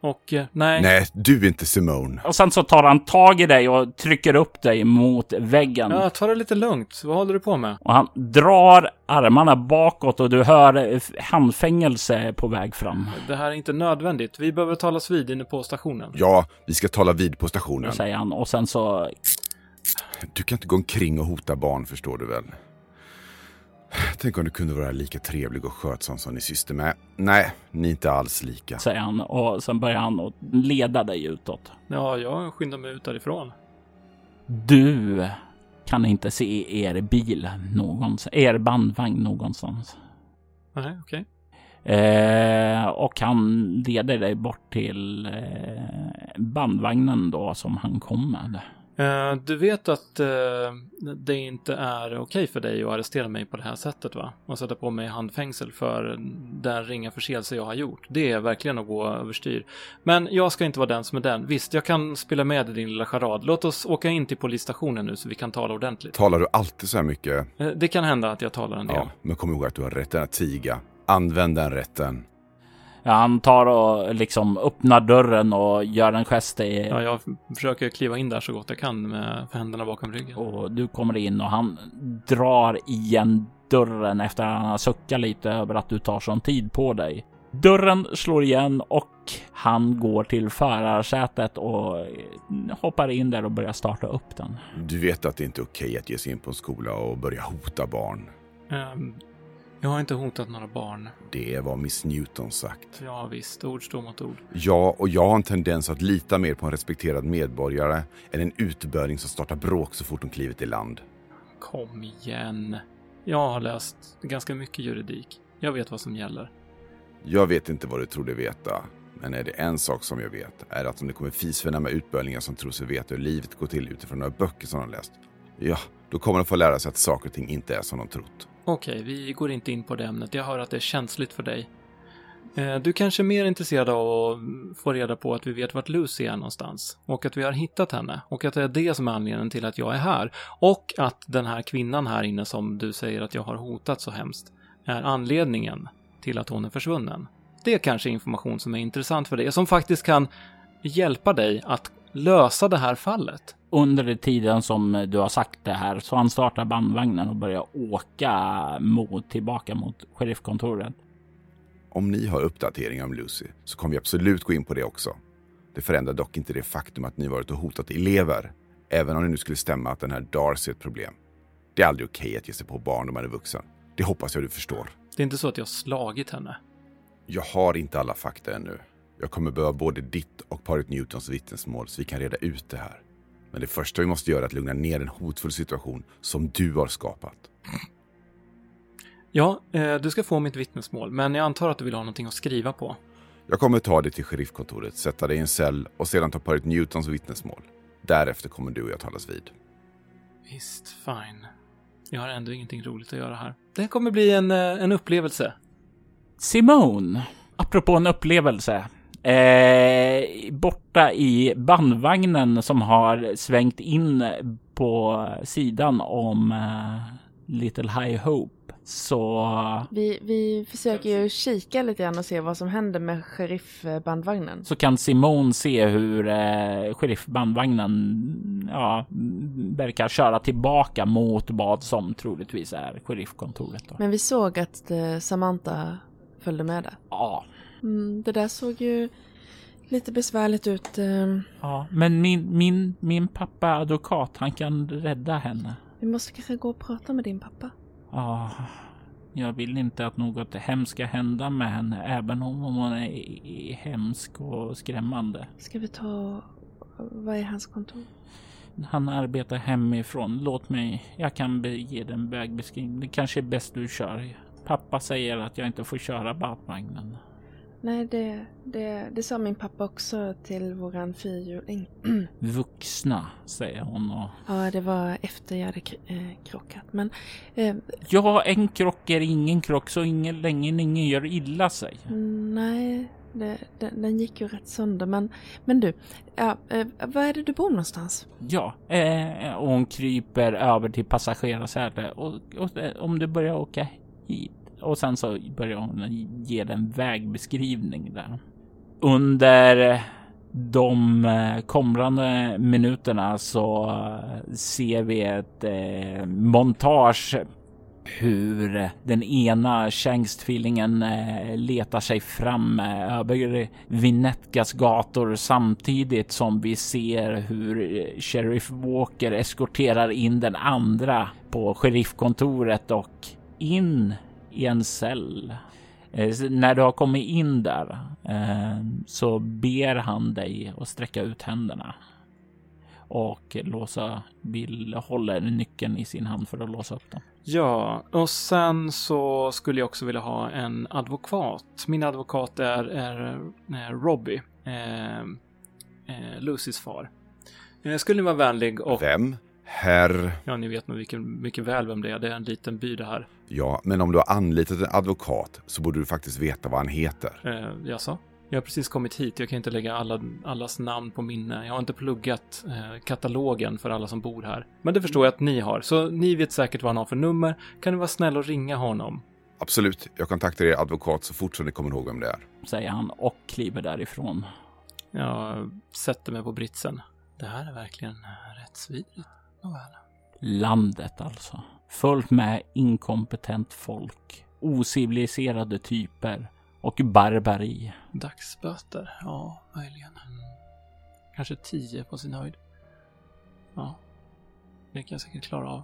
Och eh, nej. Nej, du är inte Simone. och sen så tar han tag i dig och trycker upp dig mot väggen. Ja, ta det lite lugnt. Vad håller du på med? Och han drar armarna bakåt och du hör handfängelse på väg fram. Det här är inte nödvändigt. Vi behöver talas vid inne på stationen. Ja, vi ska tala vid på stationen. Säger han och sen så Du kan inte gå omkring och hota barn, förstår du väl? Tänk om du kunde vara lika trevlig och skötsam som din syster med. Nej, ni är inte alls lika. säger han och sen börjar han att leda dig utåt. Ja, jag skyndar mig ut därifrån. Du kan inte se er bil någonstans, er bandvagn någonstans. Nej, okej. Eh, och han leder dig bort till eh, bandvagnen då som han kom med. Eh, du vet att eh, det inte är okej för dig att arrestera mig på det här sättet va? Och sätta på mig handfängsel för den ringa förseelse jag har gjort. Det är verkligen att gå överstyr. Men jag ska inte vara den som är den. Visst, jag kan spela med i din lilla charad. Låt oss åka in till polisstationen nu så vi kan tala ordentligt. Talar du alltid så här mycket? Eh, Det kan hända att jag talar en del. Ja, men kom ihåg att du har rätten att tiga. Använd den rätten. Ja, han tar och liksom öppnar dörren och gör en gest i, Ja, jag försöker kliva in där så gott jag kan med händerna bakom ryggen. och du kommer in och han drar igen dörren efter att han har suckat lite över att du tar sån tid på dig. Dörren slår igen och han går till förarsätet och hoppar in där och börjar starta upp den. Du vet att det inte är okej att ge sig in på en skola och börja hota barn. Ehm, jag har inte hotat några barn. Det vad Miss Newton sagt. Ja, visst. Ord står mot ord. Ja, och jag har en tendens att lita mer på en respekterad medborgare än en utbörling som startar bråk så fort de klivit i land. Kom igen. Jag har läst ganska mycket juridik. Jag vet vad som gäller. Jag vet inte vad du tror dig veta, men är det en sak som jag vet är att om det kommer fisförnamma med utbörlingar som tror sig veta hur livet går till utifrån några böcker som de läst, ja, då kommer de få lära sig att saker och ting inte är som de trott. Okej, vi går inte in på det ämnet. Jag hör att det är känsligt för dig. Eh, du kanske är mer intresserad av att få reda på att vi vet vart Lucy är någonstans och att vi har hittat henne och att det är det som är anledningen till att jag är här och att den här kvinnan här inne som du säger att jag har hotat så hemskt är anledningen till att hon är försvunnen. Det är kanske information som är intressant för dig och som faktiskt kan hjälpa dig att lösa det här fallet. Under tiden som du har sagt det här så han startar bandvagnen och börjar åka mot, tillbaka mot sheriffkontoret. Om ni har uppdateringar om Lucy så kommer vi absolut gå in på det också. Det förändrar dock inte det faktum att ni varit och hotat elever, även om det nu skulle stämma att den här Darcy är ett problem. Det är aldrig okej att ge sig på barn när man är vuxen. Det hoppas jag du förstår. Det är inte så att jag har slagit henne. Jag har inte alla fakta ännu. Jag kommer behöva både ditt och paret Newtons vittnesmål så vi kan reda ut det här. Men det första vi måste göra är att lugna ner en hotfull situation som du har skapat. Ja, eh, du ska få mitt vittnesmål, men jag antar att du vill ha någonting att skriva på. Jag kommer ta dig till sheriffkontoret, sätta dig i en cell och sedan ta paret Newtons vittnesmål. Därefter kommer du och jag talas vid. Visst, fine. Jag har ändå ingenting roligt att göra här. Det kommer bli en, eh, en upplevelse. Simone, apropå en upplevelse. Eh, borta i bandvagnen som har svängt in på sidan om eh, Little High Hope. Så Vi, vi försöker ju kika lite grann och se vad som händer med sheriffbandvagnen. så kan Simone se hur eh, sheriffbandvagnen ja, verkar köra tillbaka mot vad som troligtvis är sheriffkontoret. Då. Men vi såg att eh, Samantha följde med där. Ja, Mm, det där såg ju lite besvärligt ut. eh. ja, men min, min, min pappa är advokat, han kan rädda henne. Vi måste kanske gå och prata med din pappa. Ja, jag vill inte att något hemskt ska hända med henne, även om hon är hemsk och skrämmande. Ska vi ta... Vad är hans kontor? Han arbetar hemifrån. Låt mig, jag kan ge dig en vägbeskrivning. Det kanske är bäst du kör. Pappa säger att jag inte får köra bandvagnen. Nej, det, det, det sa min pappa också till våran fyrhjuling. Vuxna, säger hon och... Ja, det var efter jag hade eh, krockat. Men eh, Ja, en krock är ingen krock så ingen, länge ingen gör illa sig. nej, det, den, den gick ju rätt sönder. Men, men du, ja, eh, var är det du bor någonstans? Ja, eh, och hon kryper över till passagerarsätet och, och eh, om du börjar åka hit och sen så börjar hon ge den vägbeskrivning där. Under de eh, kommande minuterna så eh, ser vi ett eh, montage hur den ena tjänstfilingen eh, letar sig fram över Vinetkas gator samtidigt som vi ser hur Sheriff Walker eskorterar in den andra på sheriffkontoret och in i en cell. Eh, när du har kommit in där eh, så ber han dig att sträcka ut händerna och låsa. Bill håller nyckeln i sin hand för att låsa upp dem. Ja, och sen så skulle jag också vilja ha en advokat. Min advokat är, är, är Robbie, eh, eh, Lucys far. Jag skulle ni vara vänlig och... Vem? Herr... Ja, ni vet nog mycket, mycket väl vem det är. Det är en liten by det här. Ja, men om du har anlitat en advokat så borde du faktiskt veta vad han heter. Eh, jaså? Jag har precis kommit hit. Jag kan inte lägga alla, allas namn på minne. Jag har inte pluggat eh, katalogen för alla som bor här. Men det förstår jag att ni har. Så ni vet säkert vad han har för nummer. Kan du vara snäll och ringa honom? Absolut, jag kontaktar er advokat så fort som ni kommer ihåg vem det är. Säger han och kliver därifrån. Jag sätter mig på britsen. Det här är verkligen rättsvidrigt. Landet alltså. Fullt med inkompetent folk. Ociviliserade typer. Och barbari. Dagsböter? Ja, möjligen. Kanske tio på sin höjd. Ja, det kan jag säkert klara av.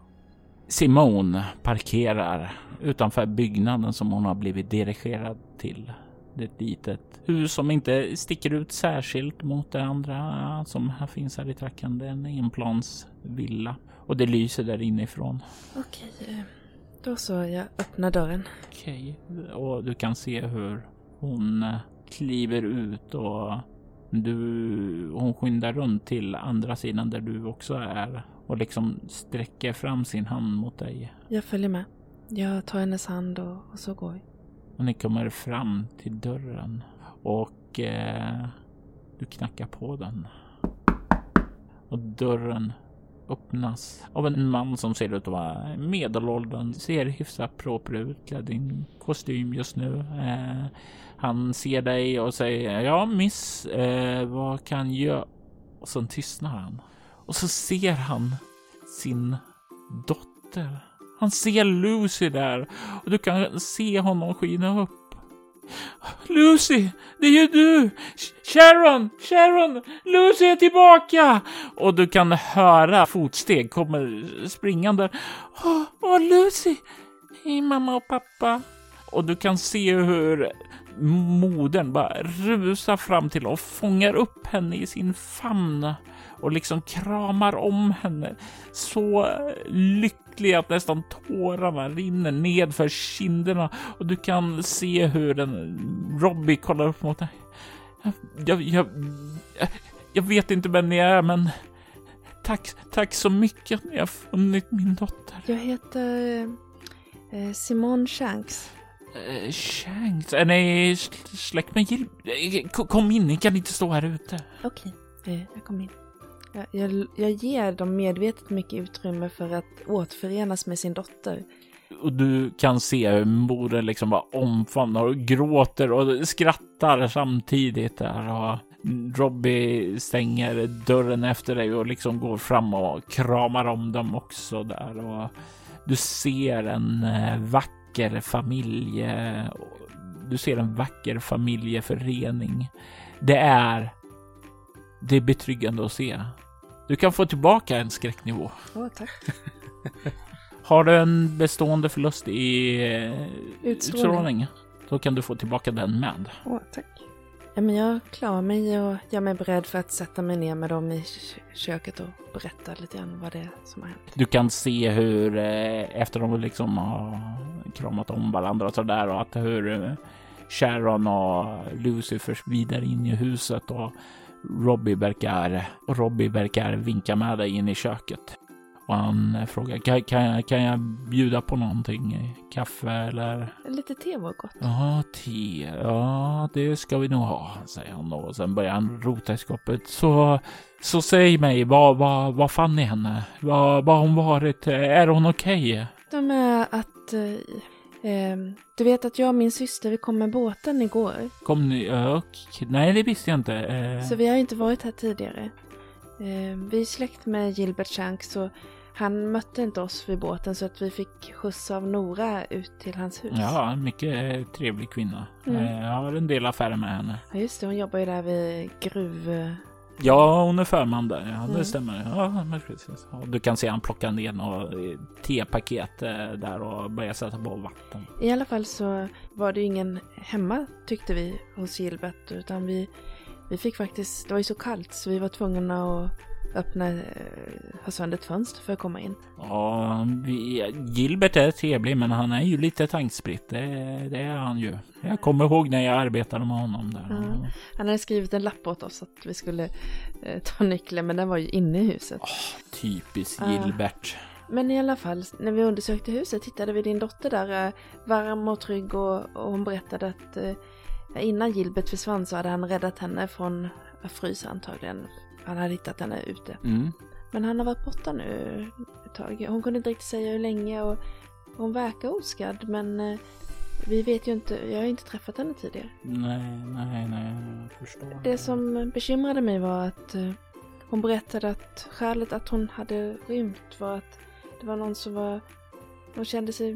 Simone parkerar utanför byggnaden som hon har blivit dirigerad till. Det är ett litet hus som inte sticker ut särskilt mot det andra som här finns här i tracken. Det är en enplansvilla och det lyser där inifrån. Okej, eh, då så. Jag öppnar dörren. Okej, och du kan se hur hon eh, kliver ut och du, hon skyndar runt till andra sidan där du också är och liksom sträcker fram sin hand mot dig. Jag följer med. Jag tar hennes hand och, och så går vi. Och ni kommer fram till dörren och eh, du knackar på den. Och dörren öppnas av en man som ser ut att vara medelåldern, ser hyfsat proper ut, klädd i en kostym just nu. Eh, han ser dig och säger ja miss, eh, vad kan jag? Och sen tystnar han. Och så ser han sin dotter. Han ser Lucy där och du kan se honom skina upp. Lucy, det är ju du! Sharon, Sharon, Lucy är tillbaka! Och du kan höra fotsteg kommer springande. Åh, åh Lucy! Hej mamma och pappa. Och du kan se hur modern bara rusar fram till och fångar upp henne i sin famn och liksom kramar om henne. Så lycklig att nästan tårarna rinner ned för kinderna och du kan se hur en Robbie kollar upp mot dig. Jag, jag, jag, jag vet inte vem ni är, men tack, tack så mycket att ni har funnit min dotter. Jag heter eh, Simone Shanks. Uh, Shanks? Är ni släkt med Jill? Eh, Kom in, ni kan inte stå här ute. Okej, eh, jag kommer in. Jag, jag, jag ger dem medvetet mycket utrymme för att återförenas med sin dotter. Och du kan se hur modern liksom bara omfamnar och gråter och skrattar samtidigt där. Och Robbie stänger dörren efter dig och liksom går fram och kramar om dem också där. Och du ser en eh, vacker familje. Du ser en vacker familjeförening. Det är det är betryggande att se. Du kan få tillbaka en skräcknivå. Åh, tack. Har du en bestående förlust i eh, Utstrålning. utstrålning, då kan du få tillbaka den med. Åh, tack. Ja, men jag klarar mig och gör mig beredd för att sätta mig ner med dem i köket och berätta lite grann vad det är som har hänt. Du kan se hur eh, efter de liksom har kramat om varandra och sådär och att hur eh, Sharon och Lucy förs vidare in i huset och Robbie verkar, och Robbie verkar vinka med dig in i köket. Och han eh, frågar, kan, kan, jag, kan jag bjuda på någonting? Kaffe eller? Lite te var gott. Ja, te. Ja, det ska vi nog ha, säger han då. Och sen börjar han rota i skåpet. Så, så säg mig, vad, vad, vad fann ni henne? Vad, vad har hon varit? Är hon okej? De är att... Eh, du vet att jag och min syster, vi kom med båten igår. Kom ni? Okej. Nej, det visste jag inte. Eh, Så vi har inte varit här tidigare. Eh, vi är släkt med Gilbert Shanks så han mötte inte oss vid båten så att vi fick skjuts av Nora ut till hans hus. Ja, mycket eh, trevlig kvinna. Mm. Eh, Jag har en del affärer med henne. Ja, just det, hon jobbar ju där vid gruv... Ja, hon är förman där. Ja, det Mm. stämmer. Ja, precis. Du kan se han plocka ner något eh, tepaket eh, där och börja sätta på vatten. I alla fall så var det ju ingen hemma tyckte vi hos Gilbert utan vi, vi fick faktiskt, det var ju så kallt så vi var tvungna att öppna, eh, ha sönder ett fönster för att komma in. Ja, Gilbert är trevlig, men han är ju lite tankspritt. Det, det är han ju. Jag kommer ihåg när jag arbetade med honom där. Ja. Han hade skrivit en lapp åt oss att vi skulle eh, ta nyckeln, men den var ju inne i huset. Oh, typiskt Ja. Gilbert. Men i alla fall, när vi undersökte huset tittade vi din dotter där eh, varm och trygg och, och hon berättade att innan Gilbert försvann så hade han räddat henne från att frysa antagligen. Han hade hittat henne ute. Mm. Men han har varit borta nu ett tag. Hon kunde inte riktigt säga hur länge och hon verkar oskadd men eh, vi vet ju inte, jag har inte träffat henne tidigare. Nej, nej, nej, jag förstår. Det som bekymrade mig var att eh, hon berättade att skälet att hon hade rymt var att det var någon som var, hon kände sig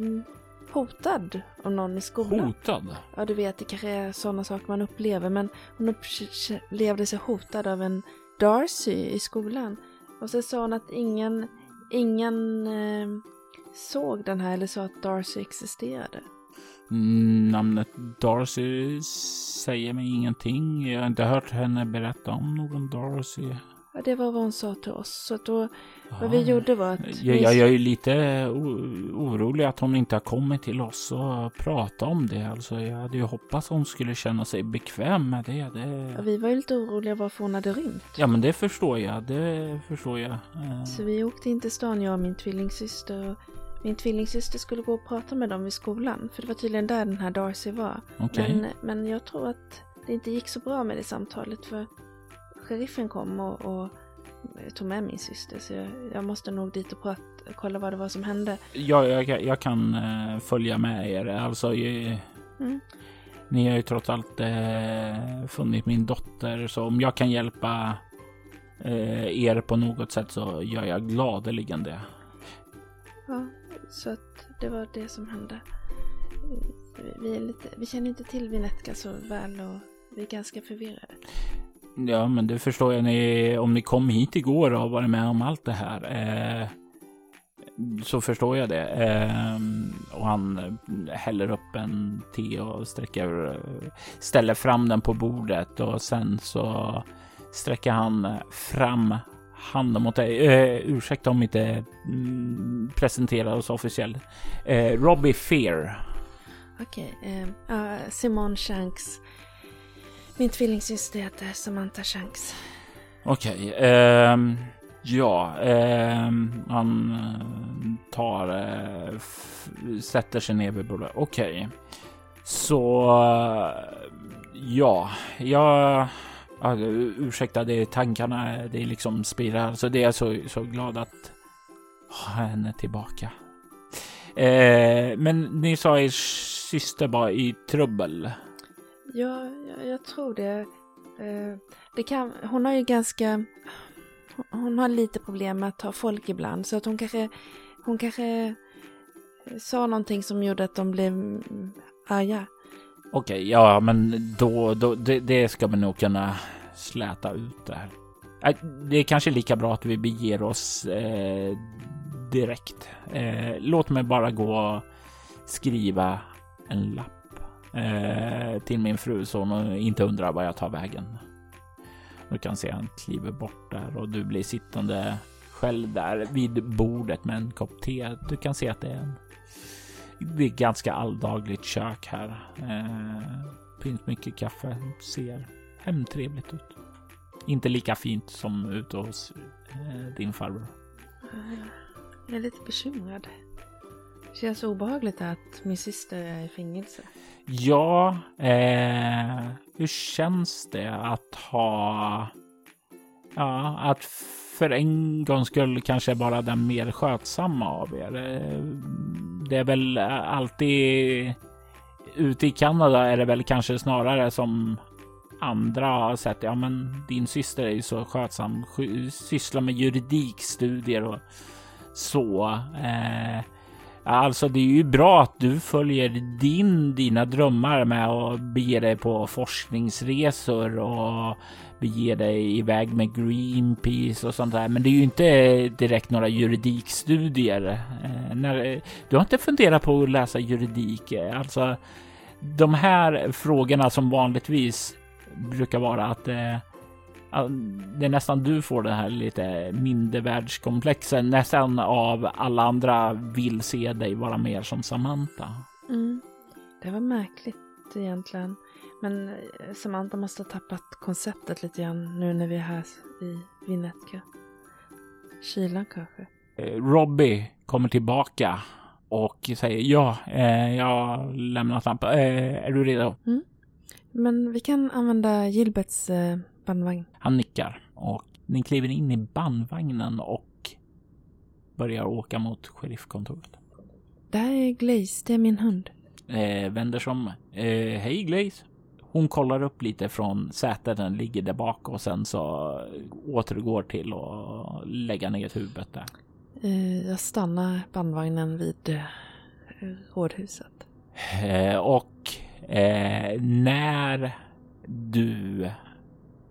hotad av någon i skolan. Hotad? Ja, du vet, det kanske är sådana saker man upplever, men hon upplevde sig hotad av en Darcy i skolan. Och så sa hon att ingen, ingen eh, såg den här eller sa att Darcy existerade. Mm, namnet Darcy säger mig ingenting. Jag har inte hört henne berätta om någon Darcy. Ja, det var vad hon sa till oss. Så då, vad vi gjorde var att... Jag, vi- jag, jag är lite orolig att hon inte har kommit till oss och pratat om det. Alltså, jag hade ju hoppats hon skulle känna sig bekväm med det. Ja, det... vi var ju lite oroliga varför hon hade rymt. Ja, men det förstår jag. Det förstår jag. Eh, Så vi åkte in till stan, jag och min tvillingsyster. Min tvillingsyster skulle gå och prata med dem i skolan. För det var tydligen där den här Darcy var. Okej. Men, men jag tror att det inte gick så bra med det samtalet. För sheriffen kom och, och tog med min syster. Så jag, jag måste nog dit och prata, kolla vad det var som hände. Ja, jag, jag kan eh, följa med er. Alltså, eh, Mm. ni har ju trots allt eh, funnit min dotter. Så om jag kan hjälpa eh, er på något sätt så gör jag gladeligen det. Ja, så att det var det som hände. Vi, lite, vi känner inte till Vinetka så väl och vi är ganska förvirrade. Ja, men det förstår jag. Ni, om ni kom hit igår och har varit med om allt det här. Eh, så förstår jag det. Eh, och han eh, häller upp en te och sträcker, eh, ställer fram den på bordet och sen så sträcker han fram handen mot dig. Eh, ursäkta om inte mm, presenterar oss officiellt. Eh, Robbie Fear. Okej, eh, ja, Simone Shanks. Min tvillingsyster heter Samantha Shanks. Okej. ehm, ja, ehm, han eh, tar, eh, f- sätter sig ner vid bordet. Okej. Så, ja, jag... Ja, ursäkta, det är tankarna, det är liksom spirar. Så det är jag så, så glad att ha henne tillbaka. Eh, men ni sa er syster var i trubbel. Ja, jag, jag tror det. Eh, det kan, hon har ju ganska... Hon har lite problem med att ta folk ibland. Så att hon kanske... Hon kanske eh, sa någonting som gjorde att de blev arga. Okej, ja, men då, då det, det ska vi nog kunna släta ut det här. Äh, det är kanske lika bra att vi beger oss eh, direkt. Eh, låt mig bara gå och skriva en lapp eh, till min fru så hon inte undrar var jag tar vägen. Du kan se han kliver bort där och du blir sittande själv där vid bordet med en kopp te. Du kan se att det är en det är ganska alldagligt kök här. Eh, finns mycket kaffe. Ser hemtrevligt ut. Inte lika fint som ute hos eh, din farbror. Jag är lite bekymrad. Det känns obehagligt att min syster är i fängelse. Ja, eh, hur känns det att ha... Ja, att för en gångs skull kanske vara den mer skötsamma av er. Eh, det är väl alltid... Ute i Kanada är det väl kanske snarare som andra har sett. Ja, men din syster är ju så skötsam. Sysslar med juridikstudier och så. Eh, Alltså det är ju bra att du följer din, dina drömmar med att bege dig på forskningsresor och bege dig iväg med Greenpeace och sånt där. Men det är ju inte direkt några juridikstudier. Eh, när, du har inte funderat på att läsa juridik? Alltså de här frågorna som vanligtvis brukar vara att, eh, det är nästan du får det här lite mindervärldskomplexen nästan av alla andra vill se dig vara mer som Samantha. Mm. Det var märkligt egentligen. Men eh, Samantha måste ha tappat konceptet lite grann nu när vi är här i Vinnetka. Kylan kanske. Eh, Robbie kommer tillbaka och säger ja, eh, jag lämnar snabbt. Eh, är du redo? Mm. Men vi kan använda Gilberts eh, bandvagn. Han nickar och ni kliver in i bandvagnen och börjar åka mot sheriffkontoret. Det här är Glaze, det är min hund. Eh, vänder som. Eh, Hej Glaze. Hon kollar upp lite från sätet den ligger där bak och sen så återgår till att lägga ner huvudet där. Eh, jag stannar bandvagnen vid eh, rådhuset. Eh, och eh, när du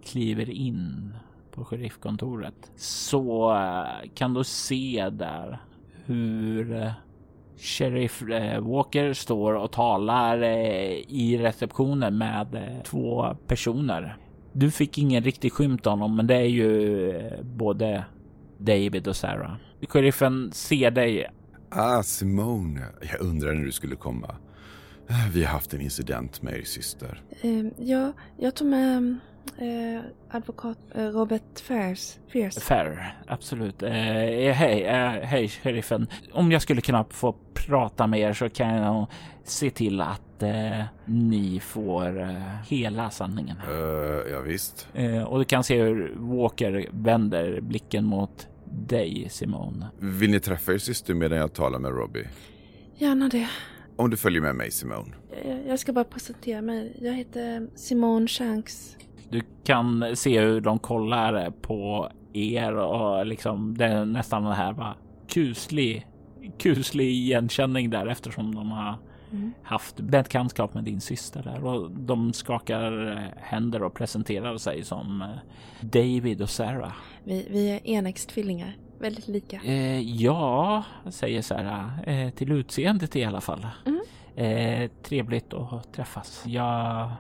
kliver in på sheriffkontoret så eh, kan du se där hur eh, Sheriff eh, Walker står och talar i receptionen med två personer. Du fick ingen riktig skymt av honom, men det är ju både David och Sarah. Sheriffen ser dig. Ah, Simone. Jag undrar när du skulle komma. Vi har haft en incident med er syster. Eh, ja, jag tog med eh, advokat eh, Robert Fairs. Fierce. Fair, absolut. Eh, hej, eh, hej sheriffen. Om jag skulle kunna få prata med er så kan jag se till att eh, ni får eh, hela sanningen. Uh, ja, visst. Eh, och du kan se hur Walker vänder blicken mot dig, Simone. Vill ni träffa er syster medan jag talar med Robbie? Gärna det. Om du följer med mig, Simone. Jag, jag ska bara presentera mig. Jag heter Simone Shanks. Du kan se hur de kollar på er och liksom det är nästan den här va, kuslig, kuslig igenkänning där eftersom de har Mm. haft bekantskap med din syster där och de skakar händer och presenterar sig som eh, David och Sarah. Vi, vi är enäggstvillingar. Väldigt lika. Eh, ja, säger Sarah, eh, till utseendet i alla fall. Mm. Eh, trevligt att träffas. Jag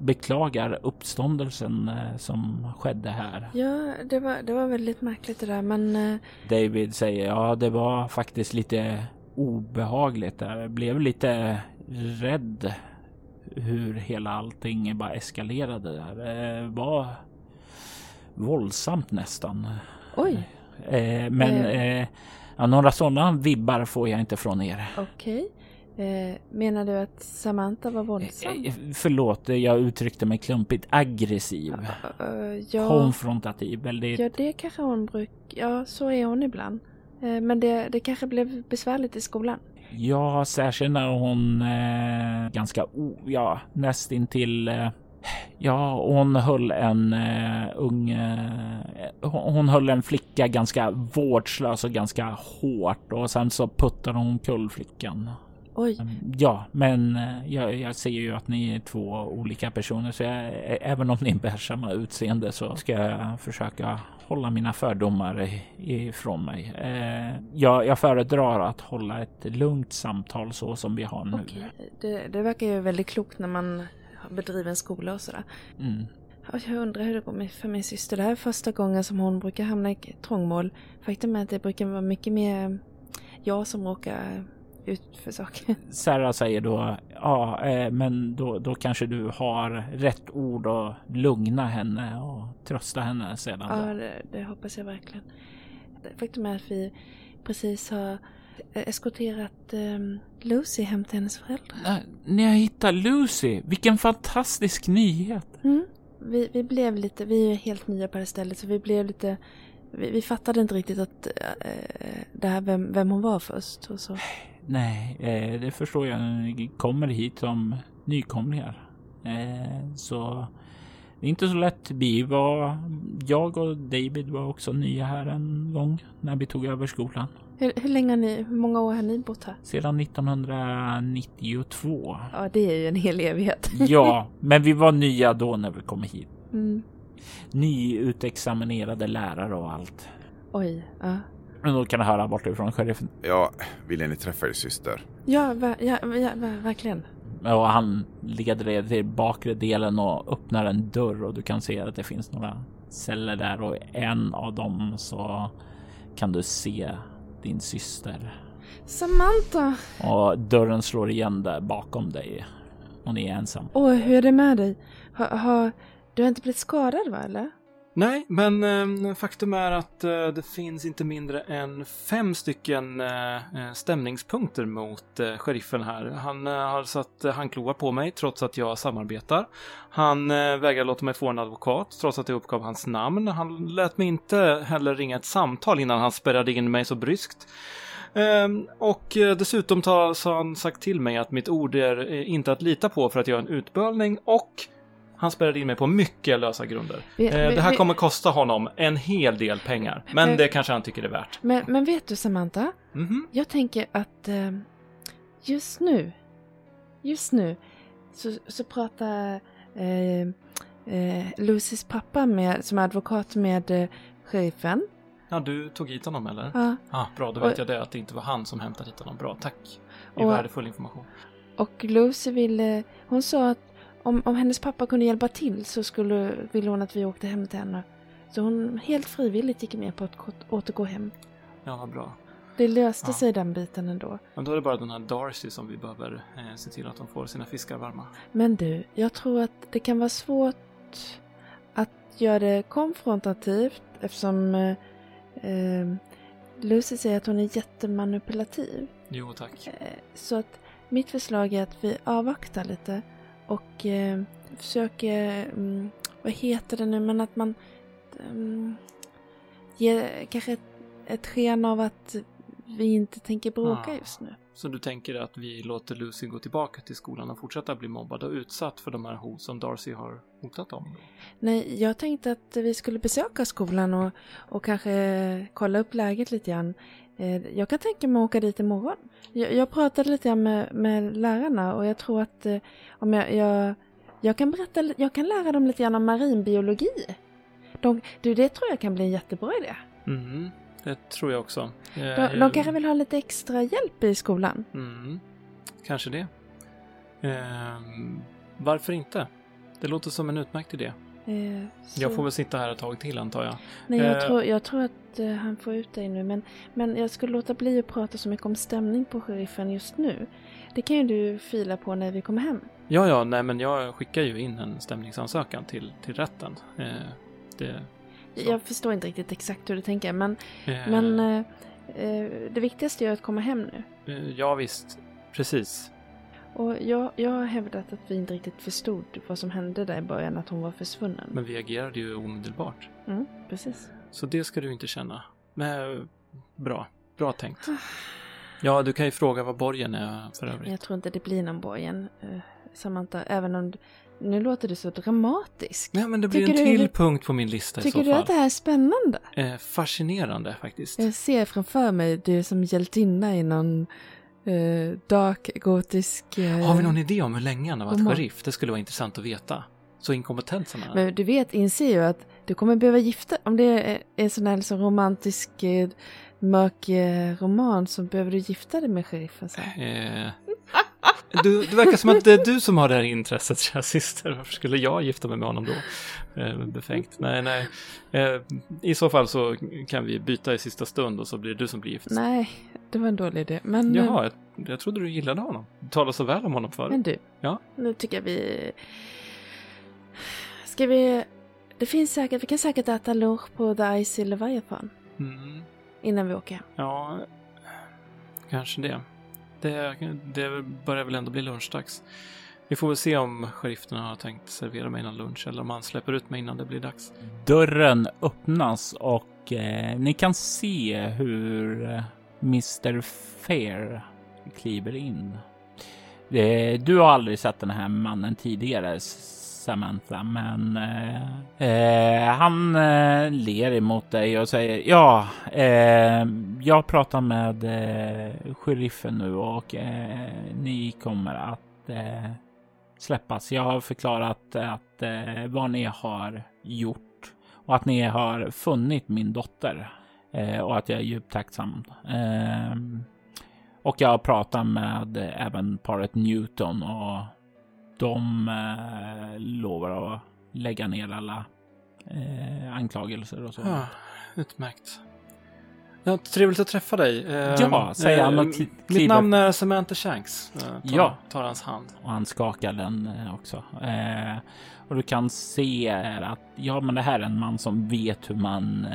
beklagar uppståndelsen eh, som skedde här. Ja, det var, det var väldigt märkligt det där men eh, David säger ja, det var faktiskt lite obehagligt. Jag blev lite rädd hur hela allting bara eskalerade där. Det var våldsamt nästan. oj, Eh, men Eh. eh, några sådana vibbar får jag inte från er. okej. Eh, menar du att Samantha var våldsam? Eh, förlåt, jag uttryckte mig klumpigt. Aggressiv. Eh, ja, Konfrontativ. Väldigt... ja, det kanske hon brukar... Ja, så är hon ibland. Eh, men det, det kanske blev besvärligt i skolan. Ja, särskilt när hon eh, ganska, o, ja, nästintill eh, Ja, hon höll en uh, ung... Hon hon höll en flicka ganska vårdslös och ganska hårt och sen så puttade hon kull flickan. Oj, Ja, men eh, jag, jag ser ju att ni är två olika personer så jag, ä- även om ni bär samma utseende så ska jag försöka hålla mina fördomar ifrån mig. Eh, jag, jag föredrar att hålla ett lugnt samtal så som vi har nu. okej. Det, det verkar ju väldigt klokt när man bedriver en skola och sådär. Mm. Ja, Jag undrar hur det går för min syster. Det här är första gången som hon brukar hamna i trångmål. Faktum är att det brukar vara mycket mer jag som råkar ut för saker. Sarah säger då, ja, eh, men då, då kanske du har rätt ord att lugna henne och trösta henne sedan. Ja, det, det hoppas jag verkligen. Faktum är att vi precis har eskorterat um, Lucy hem till hennes föräldrar. Ni har hittat Lucy, vilken fantastisk nyhet! Mm. Vi, vi blev lite, vi är helt nya på det här stället så vi blev lite, vi, vi fattade inte riktigt att eh, det här vem, vem hon var först och så. Nej, eh, det förstår jag. Ni kommer hit som nykomlingar. Eh, så det är inte så lätt. Vi var, jag och David var också nya här en gång när vi tog över skolan. Hur, hur länge har ni, hur många år har ni bott här? Sedan 1992. Ja, det är ju en hel evighet. Ja, men vi var nya då när vi kom hit. Mm. Nyutexaminerade lärare och allt. Oj, ja. Men då kan jag höra bortifrån sheriffen. Ja, vill ni träffa er syster? Ja, va, ja, ja verkligen. Och han leder er till bakre delen och öppnar en dörr och du kan se att det finns några celler där och i en av dem så kan du se din syster. Samantha! Och dörren slår igen där bakom dig. Och ni är ensam. Åh, hur är det med dig? Ha, ha, du har inte blivit skadad va, eller? Nej, men eh, faktum är att eh, det finns inte mindre än fem stycken eh, eh stämningspunkter mot eh, sheriffen här. Han eh, har satt handklovar på mig trots att jag samarbetar. Han eh, vägrar låta mig få en advokat trots att jag uppgav hans namn. Han lät mig inte heller ringa ett samtal innan han spärrade in mig så bryskt. Ehm, och eh, dessutom har han sagt till mig att mitt ord är eh, inte att lita på för att jag är en utbölning och han spärrade in mig på mycket lösa grunder. Vi- Eh, det här kommer kosta honom en hel del pengar, men Eh. det kanske han tycker är värt. Men, men vet du Samantha? Mhm. Jag tänker att eh, just nu, just nu så, så pratar eh, eh, Lucys pappa med, som är advokat med eh, sheriffen. Ja, du tog hit honom eller? Ja, Ah, bra, då Och- vet jag det att det inte var han som hämtade hit honom. Bra, tack. Det är Och- värdefull information. och Lucy ville, hon sa att om, om hennes pappa kunde hjälpa till så skulle, ville hon att vi åkte hem till henne. Så hon helt frivilligt gick med på att återgå hem. Ja, vad bra. Det löste Ja. sig den biten ändå. Men då är det bara den här Darcy som vi behöver eh, se till att de får sina fiskar varma. Men du, jag tror att det kan vara svårt att göra det konfrontativt eftersom eh, eh, Lucy säger att hon är jättemanipulativ. Jo, tack. Eh, så att mitt förslag är att vi avvaktar lite och eh, försöker, mm, vad heter det nu, men att man mm, ger kanske ett, ett sken av att vi inte tänker bråka Ah. just nu. Så du tänker att vi låter Lucy gå tillbaka till skolan och fortsätta bli mobbad och utsatt för de här hot som Darcy har hotat om? Nej, jag tänkte att vi skulle besöka skolan och, och kanske kolla upp läget lite grann. Eh, Jag kan tänka mig att åka dit imorgon. Jag, jag pratade lite med, med lärarna och jag tror att eh, om jag, jag, jag kan berätta, jag kan lära dem lite grann om marinbiologi. De, du, det tror jag kan bli en jättebra idé. Mm, det tror jag också. De, de kanske vill ha lite extra hjälp i skolan. Mm, kanske det. Ehm, varför inte? Det låter som en utmärkt idé. Eh, Jag får väl sitta här ett tag till antar jag. Nej, jag, eh, tror, jag tror att eh, han får ut dig nu. Men, men jag skulle låta bli att prata så mycket om stämning på sheriffen just nu. Det kan ju du fila på när vi kommer hem. Ja, ja, nej men jag skickar ju in en stämningsansökan till, till rätten. Eh, det. Jag förstår inte riktigt exakt hur du tänker. Men, eh, men det viktigaste är att komma hem nu. ja, visst. Precis. Och jag, jag har hävdat att vi inte riktigt förstod vad som hände där i början, att hon var försvunnen. Men vi agerade ju omedelbart. Mm, precis. Så det ska du inte känna. Men eh, bra. Bra tänkt. Ja, du kan ju fråga vad borgen är för övrigt. Jag tror inte det blir någon borgen, eh, Samantha. Även om... Nu låter det så dramatiskt. Nej, men det blir Tycker en du- till punkt på min lista i Tycker så du fall. att det här är spännande? Eh, fascinerande faktiskt. Jag ser framför mig det som hjältinna i någon eh, dark gotisk... Eh, Har vi någon idé om hur länge han har varit sheriff? Det skulle vara intressant att veta. Så inkompetent som han är. Men du vet, inser ju att du kommer behöva gifta Om det är en sån här liksom romantisk eh, mörk eh, roman så behöver du gifta dig med sheriffen sen. Eh, du, det verkar som att det är du som har det här intresset, kära syster. Varför skulle jag gifta mig med honom då? Eh, befängt. Nej, nej. Eh, I så fall så kan vi byta i sista stund och så blir det du som blir gift. Nej, det var en dålig idé. Men, eh, Jaha, jag, jag trodde du gillade honom. Du talade så väl om honom förut. men du. Ja? Nu tycker jag vi... Ska vi... Det finns säkert, vi kan säkert äta lunch på The Icy Leviathan Mm, innan vi åker ja, kanske det det. Det börjar väl ändå bli lunchdags. Vi får väl se om sheriffen har tänkt servera mig innan lunch eller om han släpper ut mig innan det blir dags. Dörren öppnas och eh, ni kan se hur eh, Mr Fair kliver in. Eh, du har aldrig sett den här mannen tidigare, Samantha, men eh, eh, han eh, ler emot dig och säger ja, eh, jag pratar med eh, sheriffen nu och eh, ni kommer att eh, släppas. Jag har förklarat att eh, vad ni har gjort och att ni har funnit min dotter eh, och att jag är djupt tacksam. Eh, och jag har pratat med eh, även paret Newton och de eh, lovar att lägga ner alla eh, anklagelser och så. Ja, utmärkt. Ja, trevligt att träffa dig. Eh, Ja, säger han och Mitt namn är Samantha Shanks. Eh, tar, Ja. tar hans hand. Och han skakar den också. Och du kan se att ja, men det här är en man som vet hur man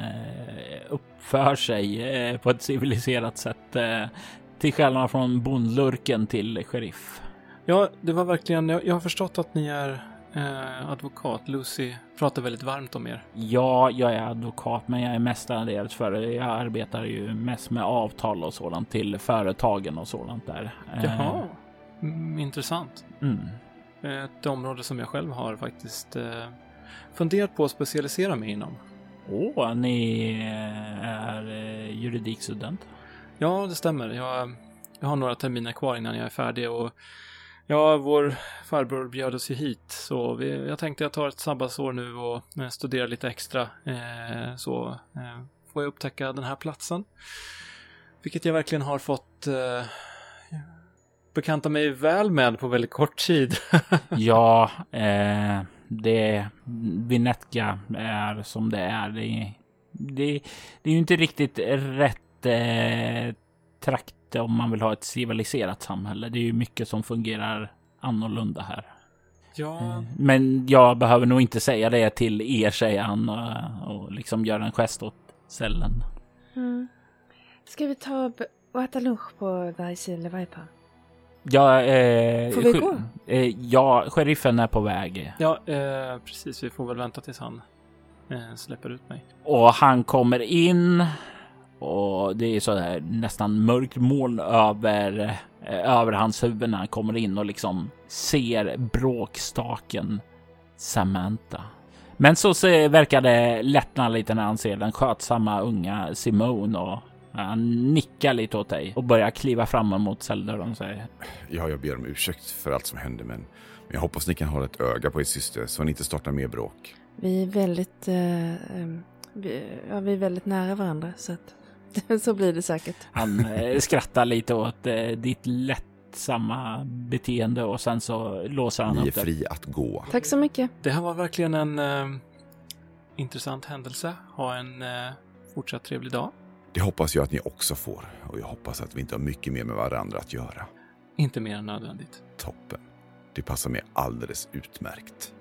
uppför sig på ett civiliserat sätt. Till skillnad från bondlurken till sheriff. Ja, det var verkligen... Jag, jag har förstått att ni är eh, advokat. Lucy pratar väldigt varmt om er. Ja, jag är advokat, men jag är mestadels för Jag arbetar ju mest med avtal och sådant till företagen och sådant där. Eh, Jaha. Mm, intressant. Mm. Ett område som jag själv har faktiskt eh, funderat på att specialisera mig inom. Åh, ni eh, är eh, juridikstudent? Ja, det stämmer. Jag, jag har några terminer kvar innan jag är färdig och ja, vår farbror bjöd oss ju hit så vi, jag tänkte jag tar ett sabbatsår nu och eh, studerar lite extra eh, så eh, får jag upptäcka den här platsen. Vilket jag verkligen har fått eh, bekanta mig väl med på väldigt kort tid. Ja, eh, det Vinetka är som det är. Det, det, det är ju inte riktigt rätt eh, trakt om man vill ha ett civiliserat samhälle. Det är ju mycket som fungerar annorlunda här. ja, Eh, Men jag behöver nog inte säga det till er, säger han och, och liksom gör en gest åt cellen. Mm. Ska vi ta och äta lunch på Vaisi Levaipa? Ja, eh, Får vi gå? Eh, ja, sheriffen är på väg. ja eh, precis. Vi får väl vänta tills han eh, släpper ut mig. Och han kommer in och det är så där nästan mörkt moln över, eh, över hans huvud när han kommer in och liksom ser bråkstaken Samantha. Men så verkar det lättna lite när han ser den skötsamma unga Simone och han nickar lite åt dig och börjar kliva fram mot celldörren och säger Ja, jag ber om ursäkt för allt som hände, men, jag hoppas ni kan hålla ett öga på er syster så ni inte startar mer bråk. Vi är väldigt, eh, em, vi, ja, vi är väldigt nära varandra så att så blir det säkert. Han eh, skrattar lite åt eh, ditt lättsamma beteende och sen så låser han Ni är upp det. fri att gå. Tack så mycket. Det här var verkligen en eh, intressant händelse. Ha en eh, fortsatt trevlig dag. Det hoppas jag att ni också får. Och jag hoppas att vi inte har mycket mer med varandra att göra. Inte mer än nödvändigt. Toppen. Det passar mig alldeles utmärkt.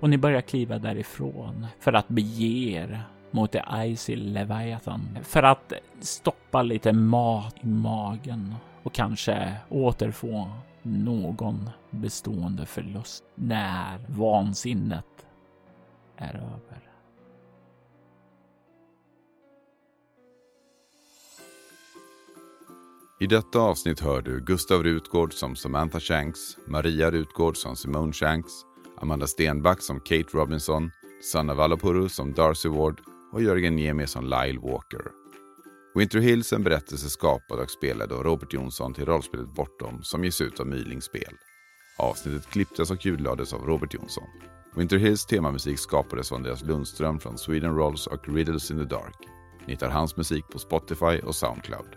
Och ni börjar kliva därifrån för att bege er mot The Icy Leviathan. För att stoppa lite mat i magen och kanske återfå någon bestående förlust när vansinnet är över. I detta avsnitt hör du Gustav Rutgård som Samantha Shanks, Maria Rutgård som Simone Shanks, Amanda Stenback som Kate Robinson, Sanna Valopuru som Darcy Ward och Jörgen Niemi som Lyle Walker. Winter Hills är en berättelse skapad och spelad av Robert Jonsson till rollspelet Bortom som ges ut av Myling Spel. Avsnittet klipptes och ljudlades av Robert Jonsson. Winter Hills temamusik skapades av Andreas Lundström från Sweden Rolls och Riddles in the Dark. Ni hittar hans musik på Spotify och Soundcloud.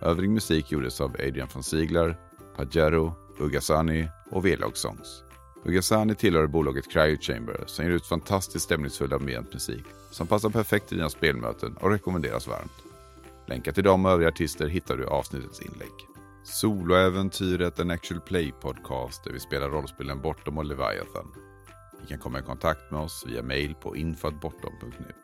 Övrig musik gjordes av Adrian von Ziegler, Pajero, Ugasani och Velag Songs. Ugasani tillhör bolaget Cryo Chamber som ger ut fantastiskt stämningsfull ambient musik som passar perfekt till dina spelmöten och rekommenderas varmt. Länkar till dem och övriga artister hittar du i avsnittets inlägg. Soloäventyret en actual play podcast där vi spelar rollspelen Bortom och Leviathan. Ni kan komma i kontakt med oss via mail på info.bortom.nu.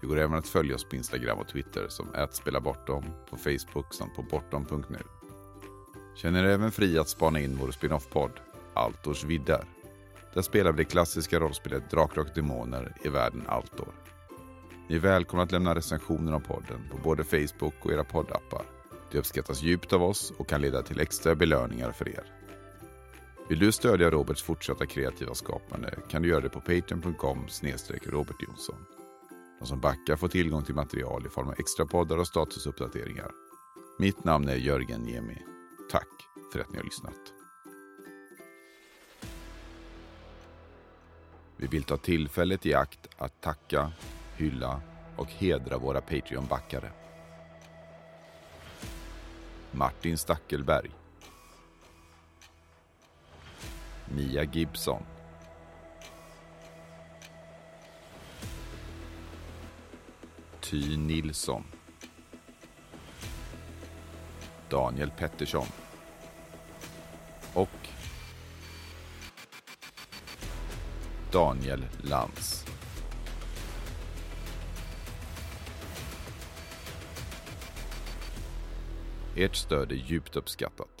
Det går även att följa oss på Instagram och Twitter som @spelabortom, på Facebook samt på bortom.nu. Känner er även fri att spana in vår spin-off-podd Altors viddar. Där spelar vi det klassiska rollspelet Drakar och Demoner i världen Altor. Ni är välkomna att lämna recensioner om podden på både Facebook och era poddappar. Det uppskattas djupt av oss och kan leda till extra belöningar för er. Vill du stödja Roberts fortsatta kreativa skapande kan du göra det på patreon.com Robert Jonsson. De som backar får tillgång till material i form av extra poddar och statusuppdateringar. Mitt namn är Jörgen Niemi. Tack för att ni har lyssnat. Vi vill ta tillfället i akt att tacka, hylla och hedra våra Patreon-backare. Martin Stackelberg. Mia Gibson. Ty Nilsson. Daniel Pettersson. Daniel Lantz. Ert stöd är djupt uppskattat.